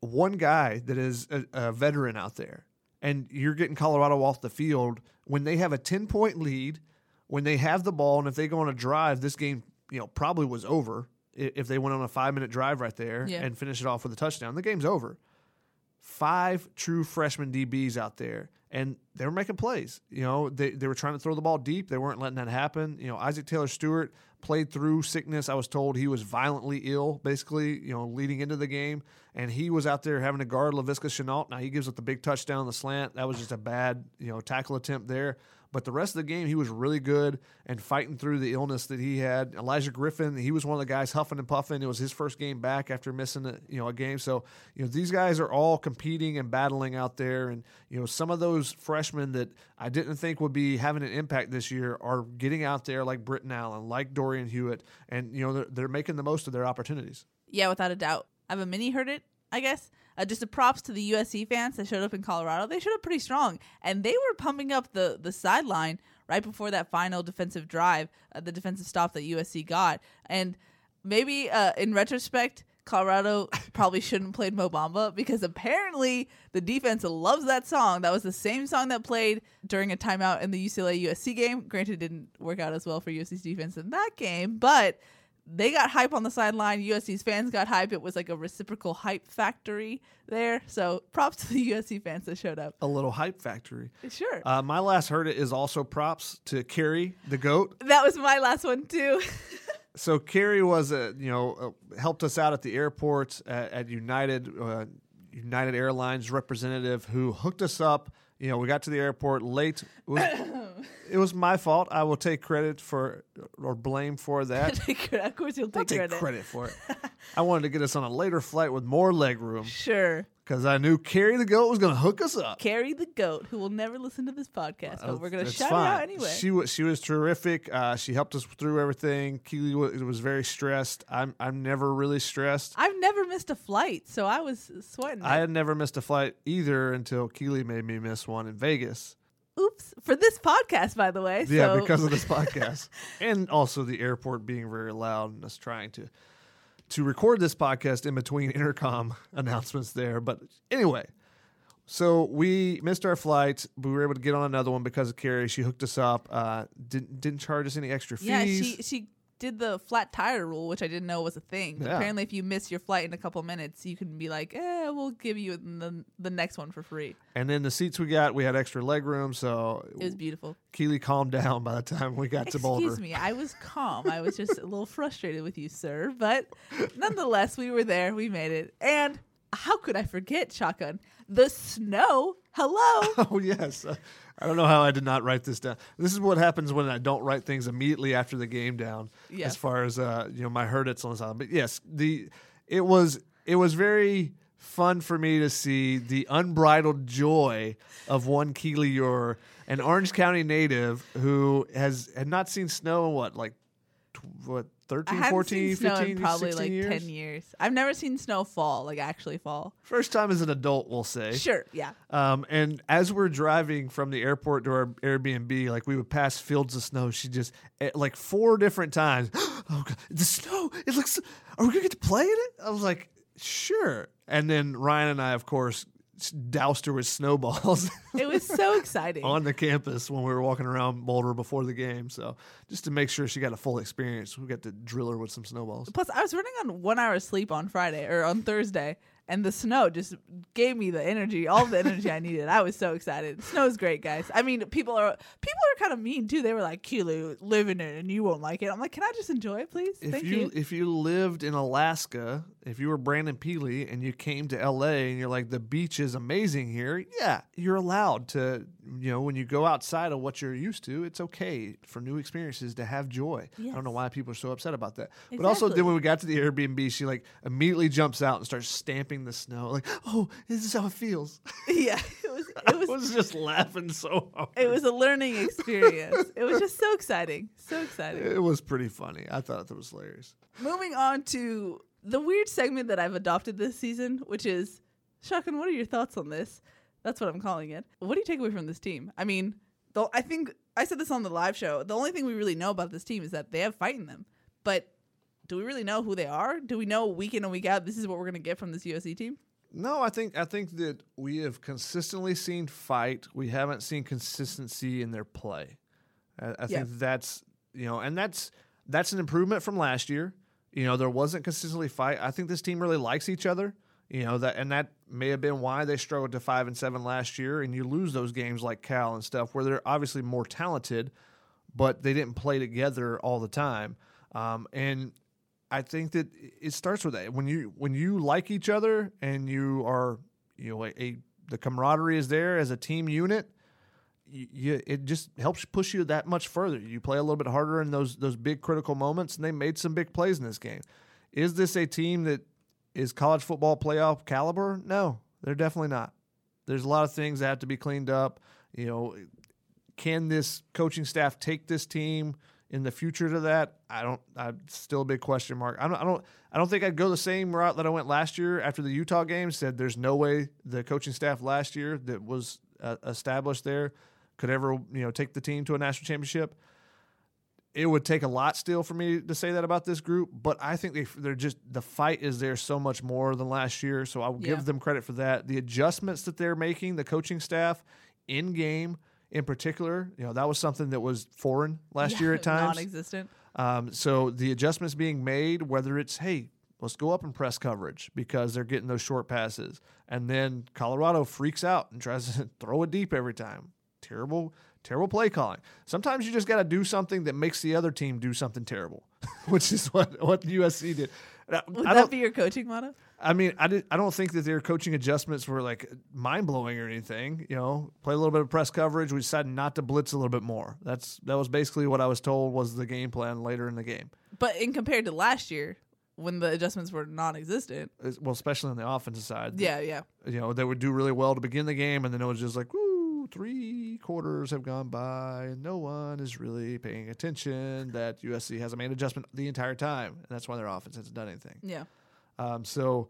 one guy that is a, a veteran out there, and you're getting Colorado off the field when they have a 10 point lead, when they have the ball, and if they go on a drive, this game you know probably was over if they went on a five minute drive right there Yeah. and finish it off with a touchdown. The game's over. Five true freshman DBs out there, and they were making plays. You know, they, they were trying to throw the ball deep. They weren't letting that happen. You know, Isaac Taylor Stewart played through sickness. I was told he was violently ill, basically, you know, leading into the game. And he was out there having to guard Laviska Shenault. Now he gives up the big touchdown, the slant. That was just a bad, you know, tackle attempt there. But the rest of the game, he was really good and fighting through the illness that he had. Elijah Griffin, he was one of the guys huffing and puffing. It was his first game back after missing a, you know a game. So you know these guys are all competing and battling out there, and you know some of those freshmen that I didn't think would be having an impact this year are getting out there like Britton Allen, like Dorian Hewitt, and you know they're, they're making the most of their opportunities. Yeah, without a doubt. I have a mini heard it, I guess. Uh, just a props to the USC fans that showed up in Colorado. They showed up pretty strong, and they were pumping up the the sideline right before that final defensive drive, uh, the defensive stop that USC got. And maybe uh, in retrospect, Colorado probably shouldn't played Mo Bamba because apparently the defense loves that song. That was the same song that played during a timeout in the UCLA USC game. Granted, didn't work out as well for USC's defense in that game, but they got hype on the sideline. USC's fans got hype. It was like a reciprocal hype factory there. So props to the USC fans that showed up. A little hype factory. Sure. Uh, my last heard it is also props to Carrie the goat. that was my last one too. So Carrie was a you know uh, helped us out at the airport at, at United uh, United Airlines representative who hooked us up. You know, we got to the airport late. It was, my fault. I will take credit for or blame for that. of course, you'll I'll take, take credit. credit for it. I wanted to get us on a later flight with more leg room Sure. because I knew Carrie the goat was going to hook us up. Carrie the goat, who will never listen to this podcast, but we're gonna That's shout her out anyway. She was she was terrific. Uh, she helped us through everything. Keely was, was very stressed. I'm I'm never really stressed. I've never missed a flight, so I was sweating. I had never missed a flight either until Keely made me miss one in Vegas. Oops, for this podcast, by the way. Yeah, so- because of this podcast, and also the airport being very loud and us trying to to record this podcast in between intercom announcements there. But anyway, so we missed our flight, but we were able to get on another one because of Carrie. She hooked us up. Uh, didn't didn't charge us any extra fees. Yeah, she she did the flat tire rule, which I didn't know was a thing. Yeah. Apparently, if you miss your flight in a couple minutes, you can be like, "Eh, we'll give you the the next one for free." and then the seats we got, we had extra leg room, so It was beautiful. Keely calmed down by the time we got to Boulder. Excuse me, I was calm. I was just a little frustrated with you, sir, but nonetheless, we were there. We made it, and how could I forget shotgun? The snow. Hello. Oh yes, Uh, I don't know how I did not write this down. This is what happens when I don't write things immediately after the game down. Yeah. As far as uh, you know, my hurt it's on the side. But yes, the it was it was very fun for me to see the unbridled joy of one Keely Ure, an Orange County native who has had not seen snow in what like tw- what 13, haven't 14, seen snow 15, in probably 16 like years. ten years. I've never seen snow fall, like actually fall. First time as an adult, we'll say. Sure, yeah. Um, and as we're driving from the airport to our Airbnb, like we would pass fields of snow. She just eh, like four different times. oh god, the snow! It looks. Are we gonna get to play in it? I was like, sure. And then Ryan and I, of course, doused her with snowballs It was so exciting. on the campus when we were walking around Boulder before the game. So just to make sure she got a full experience, we got to drill her with some snowballs. Plus, I was running on one hour sleep on Friday or on Thursday, and the snow just gave me the energy, all the energy I needed. I was so excited. Snow's great, guys. I mean, people are people are kind of mean too. They were like, "Kilo, live in it, and you won't like it." I'm like, "Can I just enjoy it, please? if Thank you, you." if you lived in Alaska, if you were Brandon Pili and you came to LA and you're like the beach is amazing here, yeah, you're allowed to, you know, when you go outside of what you're used to, it's okay for new experiences to have joy. I don't know why people are so upset about that. But also then when we got to the Airbnb, she like immediately jumps out and starts stamping the snow like, "Oh, this is how it feels." yeah, it was. It was. was just laughing so hard. It was a learning experience. it was just so exciting, so exciting. It was pretty funny. I thought it was hilarious. Moving on to the weird segment that I've adopted this season, which is Shotgun, what are your thoughts on this? That's what I'm calling it. What do you take away from this team? I mean, the, I think I said this on the live show. The only thing we really know about this team is that they have fight in them. But do we really know who they are? Do we know week in and week out this is what we're going to get from this USC team? No, I think I think that we have consistently seen fight. We haven't seen consistency in their play. I, I Yeah. think that's you know, and that's that's an improvement from last year. You know, there wasn't consistently fight. I think this team really likes each other. You know that, and that may have been why they struggled to five and seven last year. And you lose those games like Cal and stuff, where they're obviously more talented, but they didn't play together all the time. Um, and I think that it starts with that. When you when you like each other and you are you know a, a the camaraderie is there as a team unit. you, you, it just helps push you that much further. You play a little bit harder in those those big critical moments, and they made some big plays in this game. Is this a team that is college football playoff caliber? No, they're definitely not. There's a lot of things that have to be cleaned up. You know, can this coaching staff take this team in the future to that? I don't. I'm still a big question mark. I don't. I don't. I don't think I'd go the same route that I went last year after the Utah game. Said there's no way the coaching staff last year that was uh, established there could ever you know take the team to a national championship. It would take a lot still for me to say that about this group, but I think they they're just the fight is there so much more than last year. So I'll Yeah. give them credit for that. The adjustments that they're making, the coaching staff in game in particular, you know that was something that was foreign last year at times. non-existent. Um, so the adjustments being made, whether it's hey, let's go up and press coverage because they're getting those short passes, and then Colorado freaks out and tries to throw it deep every time. Terrible, terrible play calling. Sometimes you just got to do something that makes the other team do something terrible, which is what what USC did. Would that be your coaching motto? I mean, I did. I don't think that their coaching adjustments were like mind blowing or anything. You know, play a little bit of press coverage. We decided not to blitz a little bit more. That's that was basically what I was told was the game plan later in the game. But in compared to last year, when the adjustments were non-existent, It's- well, especially on the offensive side. yeah, yeah, You know, they would do really well to begin the game, and then it was just like, woo, three quarters have gone by, and no one is really paying attention that USC hasn't made adjustment the entire time, and that's why their offense hasn't done anything. yeah. Um, so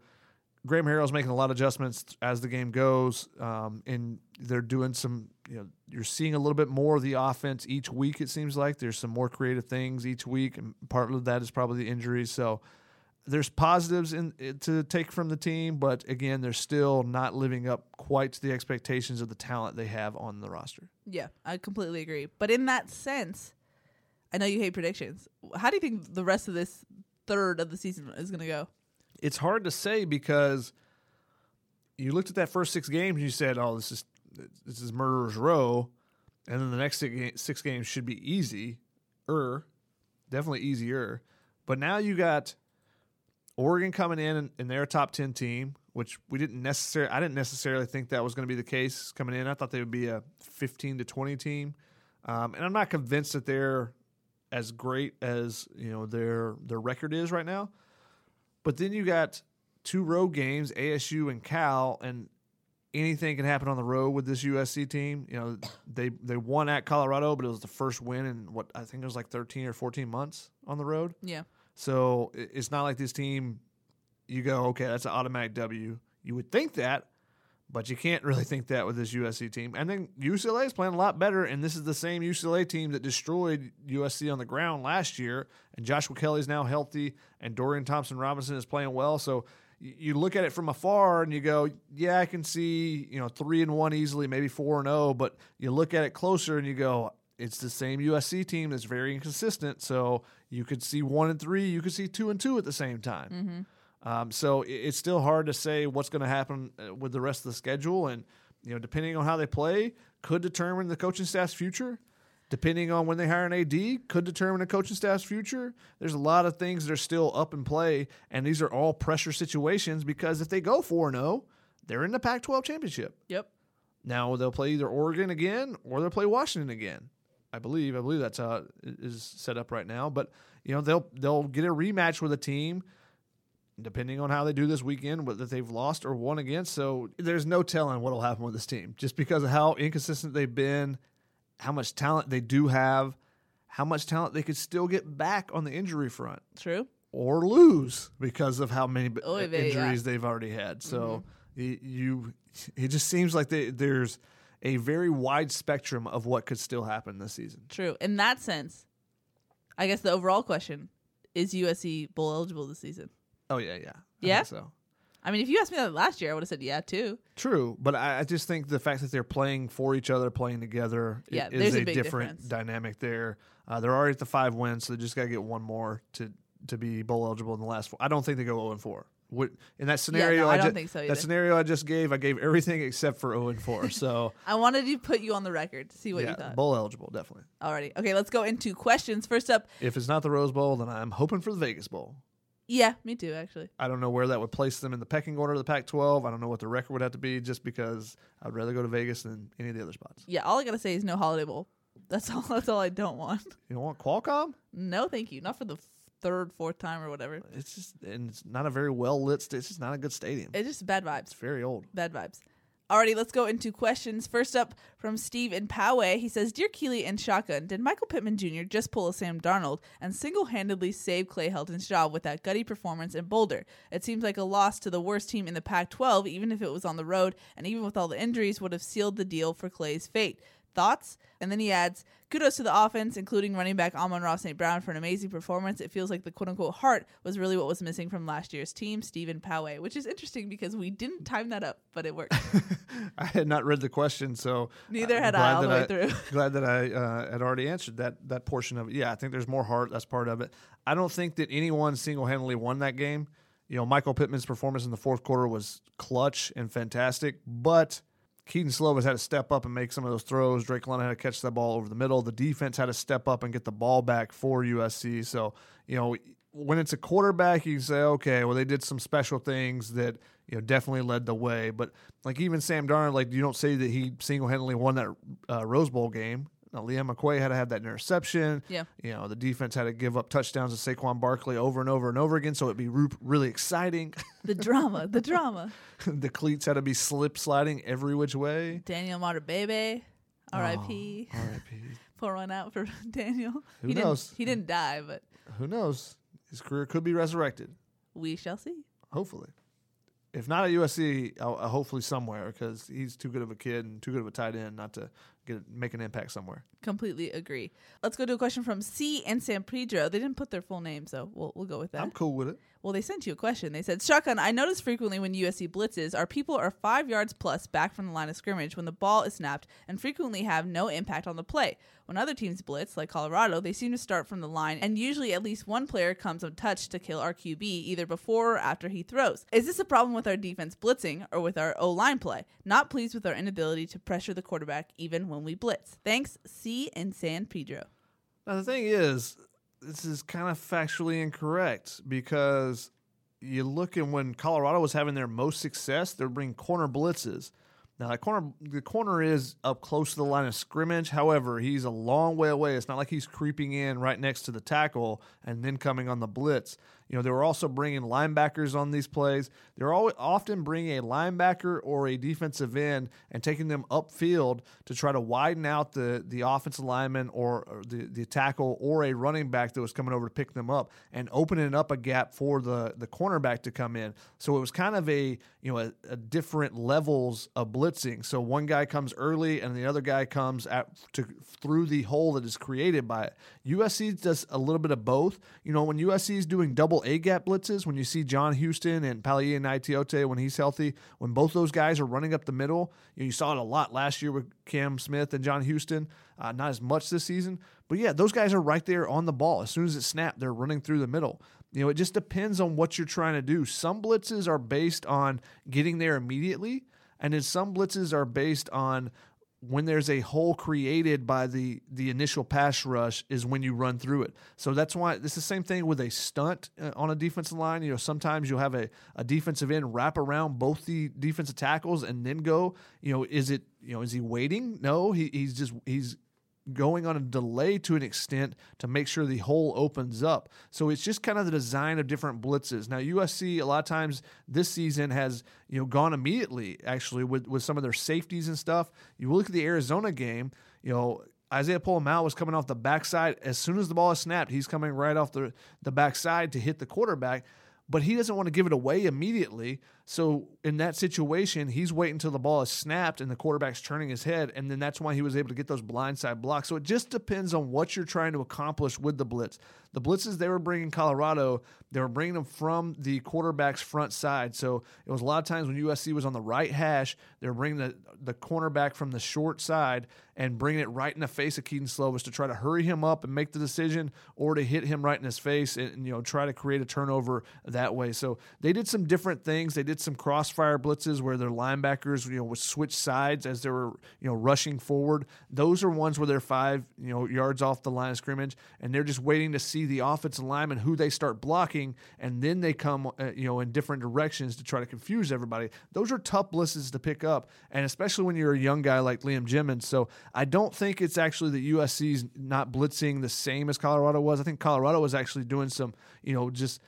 Graham Harrell's making a lot of adjustments as the game goes, um, and they're doing some. You know, you're seeing a little bit more of the offense each week. It seems like there's some more creative things each week, and part of that is probably the injuries. So there's positives in to take from the team, but again, they're still not living up quite to the expectations of the talent they have on the roster. Yeah, I completely agree. But in that sense, I know you hate predictions. How do you think the rest of this third of the season is going to go? It's hard to say because you looked at that first six games and you said, "Oh, this is this is murderer's row," and then the next six, games should be easy, er, definitely easier. But now you got Oregon coming in and, a top ten team, which we didn't necessarily. I didn't necessarily think that was going to be the case coming in. I thought they would be a fifteen to twenty team, um, and I'm not convinced that they're as great as you know their their record is right now. But then you got two road games, ASU and Cal, and anything can happen on the road with this USC team. You know, they they won at Colorado, but it was the first win in what I think it was like 13 or 14 months on the road. Yeah. So it's not like this team. You go, okay, that's an automatic W. You would think that, but you can't really think that with this USC team. And then UCLA is playing a lot better, and this is the same UCLA team that destroyed USC on the ground last year. And Joshua Kelly is now healthy, and Dorian Thompson Robinson is playing well. So you look at it from afar and you go, yeah, I can see you know three and one easily, maybe four and zero. But you look at it closer and you go, it's the same USC team that's very inconsistent. So you could see one and three, you could see two and two at the same time. Mm-hmm. Um, so it's still hard to say what's going to happen uh, with the rest of the schedule, and you know, depending on how they play, could determine the coaching staff's future. Depending on when they hire an AD, could determine the coaching staff's future. There's a lot of things that are still up in play, and these are all pressure situations because if they go four zero, they're in the Pac-12 championship. Yep. Now they'll play either Oregon again or they'll play Washington again. I believe. I believe that's how it is set up right now. But you know they'll they'll get a rematch with a team, depending on how they do this weekend, whether they've lost or won against. So there's no telling what will happen with this team, just because of how inconsistent they've been, how much talent they do have, how much talent they could still get back on the injury front True. or lose because of how many Oy uh, vey, yeah. injuries they've already had. So y- you, it just seems like they, there's a very wide spectrum of what could still happen this season. True. In that sense, I guess the overall question is USC bowl eligible this season? Oh yeah, yeah, I Yeah? so I mean, if you asked me that last year, I would have said yeah too. true. But I, I just think the fact that they're playing for each other, playing together, Yeah, is a a, different difference. dynamic there. Uh, they're already at the five wins, so they just got to get one more to to be bowl eligible in the last four. I don't think they go zero and four. What, in that scenario, I don't ju- think so either. That scenario I just gave, I gave everything except for zero and four. So. I wanted to put you on the record to see what yeah, you thought. bowl eligible, definitely. Alrighty. Okay, let's go into questions. First up, If it's not the Rose Bowl, then I'm hoping for the Vegas Bowl. Yeah, me too. Actually, I don't know where that would place them in the pecking order of the Pac-12. I don't know what the record would have to be, just because I'd rather go to Vegas than any of the other spots. yeah. All I gotta say is no Holiday Bowl. That's all. That's all I don't want. You don't want Qualcomm? No, thank you. Not for the f- third, fourth time or whatever. It's just and it's not a very well lit. St- it's just not a good stadium. It's just bad vibes. It's very old. Bad vibes. Alrighty, let's go into questions. First up from Steve in Poway. He says, Dear Keely and Shotgun, did Michael Pittman Jr. just pull a Sam Darnold and single handedly save Clay Helton's job with that gutty performance in Boulder? It seems like a loss to the worst team in the Pac 12, even if it was on the road, and even with all the injuries, would have sealed the deal for Clay's fate. Thoughts? And then he adds, Kudos to the offense, including running back Amon-Ra St. Brown, for an amazing performance. It feels like the quote unquote heart was really what was missing from last year's team, Stephen Poway, which is interesting because we didn't time that up, but it worked. I had not read the question, so Neither I'm had I glad all the that way through. glad that I uh, had already answered that that portion of it. Yeah, I think there's more heart. That's part of it. I don't think that anyone single handedly won that game. You know, Michael Pittman's performance in the fourth quarter was clutch and fantastic, but Kedon Slovis had to step up and make some of those throws. Drake London had to catch that ball over the middle. The defense had to step up and get the ball back for USC. So, you know, when it's a quarterback, you say, okay, well, they did some special things that, you know, definitely led the way. But like even Sam Darnold, like you don't say that he single handedly won that uh, Rose Bowl game. Now, Leon McQuay had to have that interception. Yeah. You know, the defense had to give up touchdowns to Saquon Barkley over and over and over again. So it'd be really exciting. the drama, the drama. the cleats had to be slip sliding every which way. Daniel Imatorbhebhe, R.I.P. Oh, R.I.P. Pour one out for Daniel. Who he knows? Didn't, he didn't die, but Who knows? His career could be resurrected. we shall see. Hopefully. If not at USC, uh, hopefully somewhere because he's too good of a kid and too good of a tight end not to get make an impact somewhere. Completely agree. Let's go to a question from C and San Pedro. They didn't put their full name, so we'll we'll go with that. I'm cool with it. Well, they sent you a question. They said, Shotgun, I notice frequently when USC blitzes, our people are five yards plus back from the line of scrimmage when the ball is snapped and frequently have no impact on the play. When other teams blitz, like Colorado, they seem to start from the line, and usually at least one player comes untouched to kill our QB either before or after he throws. Is this a problem with our defense blitzing or with our O line play? Not pleased with our inability to pressure the quarterback even when we blitz. Thanks, C and San Pedro. Now the thing is, this is kind of factually incorrect because you look at when Colorado was having their most success, they're bringing corner blitzes. Now the corner the corner is up close to the line of scrimmage. However, he's a long way away. It's not like he's creeping in right next to the tackle and then coming on the blitz. You know, they were also bringing linebackers on these plays. They're always, often bringing a linebacker or a defensive end and taking them upfield to try to widen out the, the offensive lineman or, or the, the tackle or a running back that was coming over to pick them up and opening up a gap for the, the cornerback to come in. So it was kind of a, you know, a, a different levels of blitzing. So one guy comes early and the other guy comes at, to, through the hole that is created by it. USC does a little bit of both. You know, when USC is doing double A gap blitzes, when you see John Houston and Palier and Naitiote when he's healthy, when both those guys are running up the middle, you, you saw it a lot last year with Cam Smith and John Houston. Uh, not as much this season, but yeah, those guys are right there on the ball. As soon as it snapped, they're running through the middle. You know, it just depends on what you're trying to do. Some blitzes are based on getting there immediately, and then some blitzes are based on when there's a hole created by the the initial pass rush is when you run through it. So that's why it's the same thing with a stunt uh, on a defensive line. You know, sometimes you'll have a, a defensive end wrap around both the defensive tackles and then go. You know, is it you know is he waiting? No, he, he's just he's going on a delay to an extent to make sure the hole opens up. So it's just kind of the design of different blitzes. Now USC a lot of times this season has you know gone immediately actually with with some of their safeties and stuff. You look at the Arizona game, you know. Isaiah Pola-Mao was coming off the backside. As soon as the ball is snapped, he's coming right off the, the backside to hit the quarterback but he doesn't want to give it away immediately. So in that situation, he's waiting until the ball is snapped and the quarterback's turning his head, and then that's why he was able to get those blindside blocks. So it just depends on what you're trying to accomplish with the blitz. The blitzes they were bringing Colorado, they were bringing them from the quarterback's front side. So it was a lot of times when USC was on the right hash, they were bringing the, the cornerback from the short side and bringing it right in the face of Kedon Slovis to try to hurry him up and make the decision or to hit him right in his face and, you know try to create a turnover that way. So they did some different things. They did some crossfire blitzes where their linebackers you know would switch sides as they were you know rushing forward. Those are ones where they're five you know yards off the line of scrimmage and they're just waiting to see the offensive linemen who they start blocking, and then they come, uh, you know, in different directions to try to confuse everybody. Those are tough blitzes to pick up, and especially when you're a young guy like Liam Jimmons. So I don't think it's actually that USC's not blitzing the same as Colorado was. I think Colorado was actually doing some, you know, just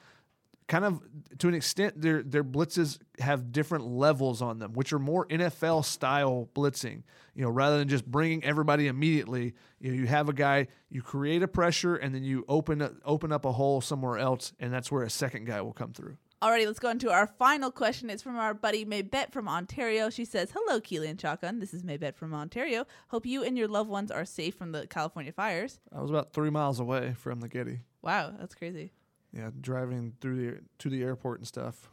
kind of to an extent their their blitzes have different levels on them which are more NFL style blitzing you know rather than just bringing everybody immediately you know you have a guy you create a pressure and then you open open up a hole somewhere else and that's where a second guy will come through Alrighty, let's go into our final question. It's from our buddy Maybette from Ontario. She says, Hello, Keely and Shotgun. This is Maybette from Ontario. Hope you and your loved ones are safe from the California fires. I was about three miles away from the Getty. Wow, that's crazy. Yeah, driving through the to the airport and stuff.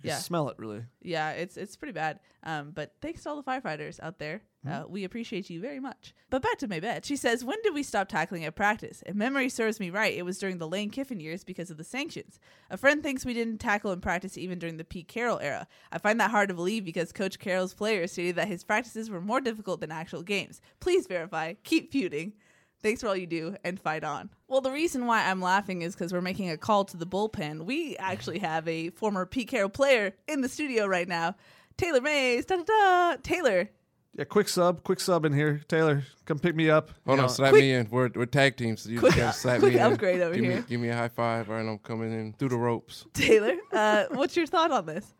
You Yeah. can smell it really. Yeah, it's it's pretty bad. Um, but thanks to all the firefighters out there. Uh, we appreciate you very much. But back to Maybette. She says, When did we stop tackling at practice? If memory serves me right, it was during the Lane Kiffin years because of the sanctions. A friend thinks we didn't tackle in practice even during the Pete Carroll era. I find that hard to believe because Coach Carroll's players stated that his practices were more difficult than actual games. Please verify. Keep feuding. Thanks for all you do and fight on. Well, the reason why I'm laughing is because we're making a call to the bullpen. We actually have a former Pete Carroll player in the studio right now, Taylor Mays. Da da da. Taylor, Yeah, quick sub, quick sub in here. Taylor, come pick me up. Hold You on, know, slap quick- me in. We're, we're tag teams. So you quick- gotta slap quick me in. upgrade over give here. Me, give me a high five, all right? I'm coming in through the ropes. Taylor, uh, what's your thought on this?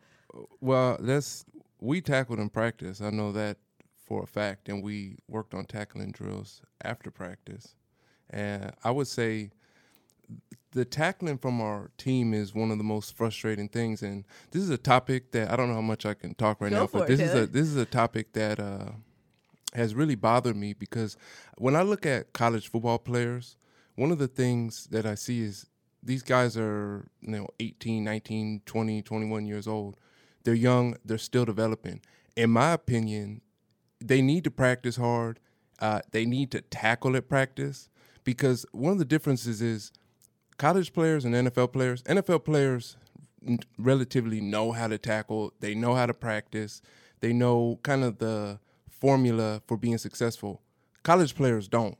Well, that's we tackled in practice. I know that for a fact, and we worked on tackling drills after practice. And I would say the tackling from our team is one of the most frustrating things. And this is a topic that I don't know how much I can talk right Go now, but this is a this is a topic that uh, has really bothered me because when I look at college football players, one of the things that I see is these guys are you know 18 19 20 21 years old they're young they're still developing in my opinion they need to practice hard. Uh, they need to tackle at practice because one of the differences is college players and nfl players nfl players n- relatively know how to tackle. They know how to practice. They know kind of the formula for being successful. College players don't.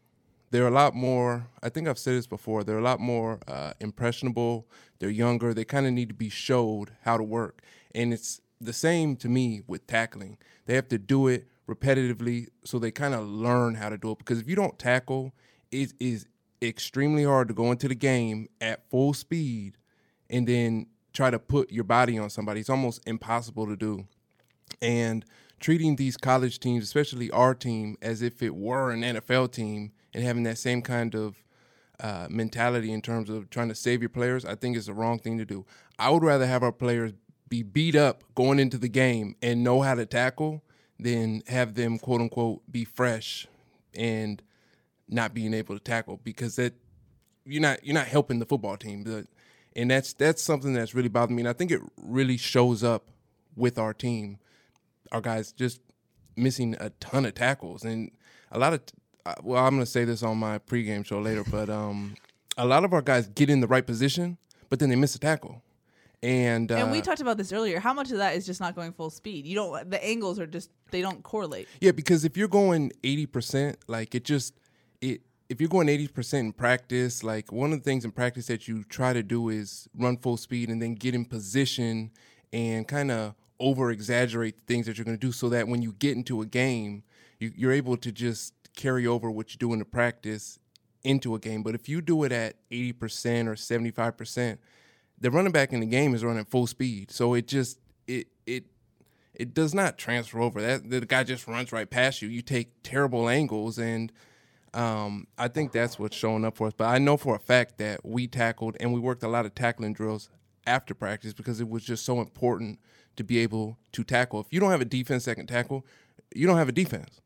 They're a lot more i think i've said this before they're a lot more uh, impressionable. They're younger. They kind of need to be showed how to work. And it's the same to me with tackling. They have to do it repetitively so they kind of learn how to do it. Because if you don't tackle it is extremely hard to go into the game at full speed and then try to put your body on somebody. It's almost impossible to do. And treating these college teams, especially our team, as if it were an NFL team and having that same kind of uh, mentality in terms of trying to save your players, I think is the wrong thing to do. I would rather have our players be beat up going into the game and know how to tackle than have them quote unquote be fresh and not being able to tackle because that you're not you're not helping the football team. But- And that's that's something that's really bothered me. And I think it really shows up with our team our guys just missing a ton of tackles and a lot of uh, well i'm going to say this on my pregame show later but um a lot of our guys get in the right position but then they miss a tackle and uh, and we talked about this earlier. How much of that is just not going full speed? You don't. The angles are just they don't correlate. yeah because if you're going 80% like it just it if you're going 80% in practice like one of the things in practice that you try to do is run full speed and then get in position and kind of over exaggerate the things that you're going to do so that when you get into a game you, you're able to just carry over what you do in the practice into a game but if you do it at 80% or 75% the running back in the game is running full speed so it just it it it does not transfer over. That the guy just runs right past you. You take terrible angles, and um, I think that's what's showing up for us. But I know for a fact that we tackled and we worked a lot of tackling drills after practice because it was just so important to be able to tackle. If you don't have a defense that can tackle, you don't have a defense.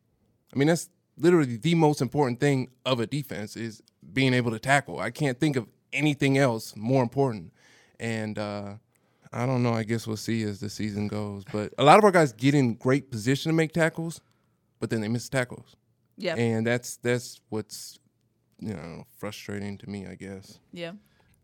I mean, that's literally the most important thing of a defense is being able to tackle. I can't think of anything else more important. And uh, I don't know. I guess we'll see as the season goes. But a lot of our guys get in great position to make tackles, but then they miss tackles, Yeah. and that's that's what's you know frustrating to me. I guess. yeah.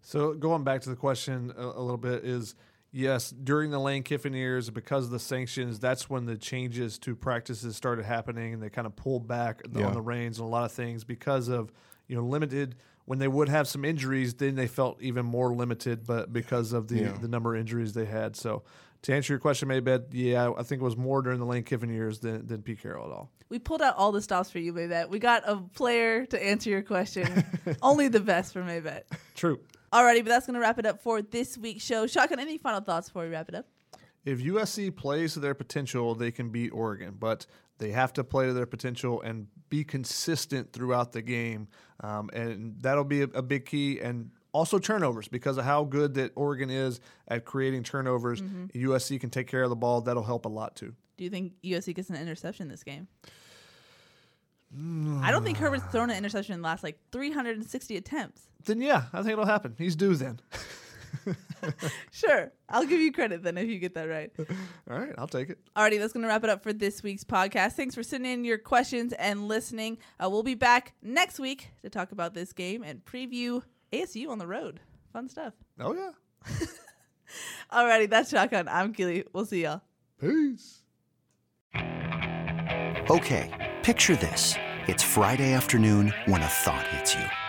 So going back to the question a, a little bit is yes, during the Lane Kiffin years, because of the sanctions, that's when the changes to practices started happening, and they kind of pulled back the- Yeah. on the reins and a lot of things because of you know limited when they would have some injuries, then they felt even more limited, but because of the Yeah. the number of injuries they had. So to answer your question, Maybeth, yeah, I think it was more during the Lane Kiffin years than than Pete Carroll at all. We pulled out all the stops for you, Maybet. We got a player to answer your question. Only the best for Maybet. True. Alrighty, but that's going to wrap it up for this week's show. Shotgun, any final thoughts before we wrap it up? If USC plays to their potential, they can beat Oregon, but they have to play to their potential and be consistent throughout the game, um, and that'll be a, a big key. And also turnovers because of how good that Oregon is at creating turnovers. USC can take care of the ball. That'll help a lot too. Do you think USC gets an interception this game? I don't think Herbert's thrown an interception in the last like 360 attempts. Then yeah, I think it'll happen. He's due then. Sure, I'll give you credit then if you get that right. All right, I'll take it. Alrighty, that's going to wrap it up for this week's podcast. Thanks for sending in your questions and listening. Uh, we'll be back next week to talk about this game and preview ASU on the road. Fun stuff. Oh yeah. Alrighty, that's Shotgun. I'm Keely. We'll see y'all. Peace. Okay, picture this. It's Friday afternoon when a thought hits you.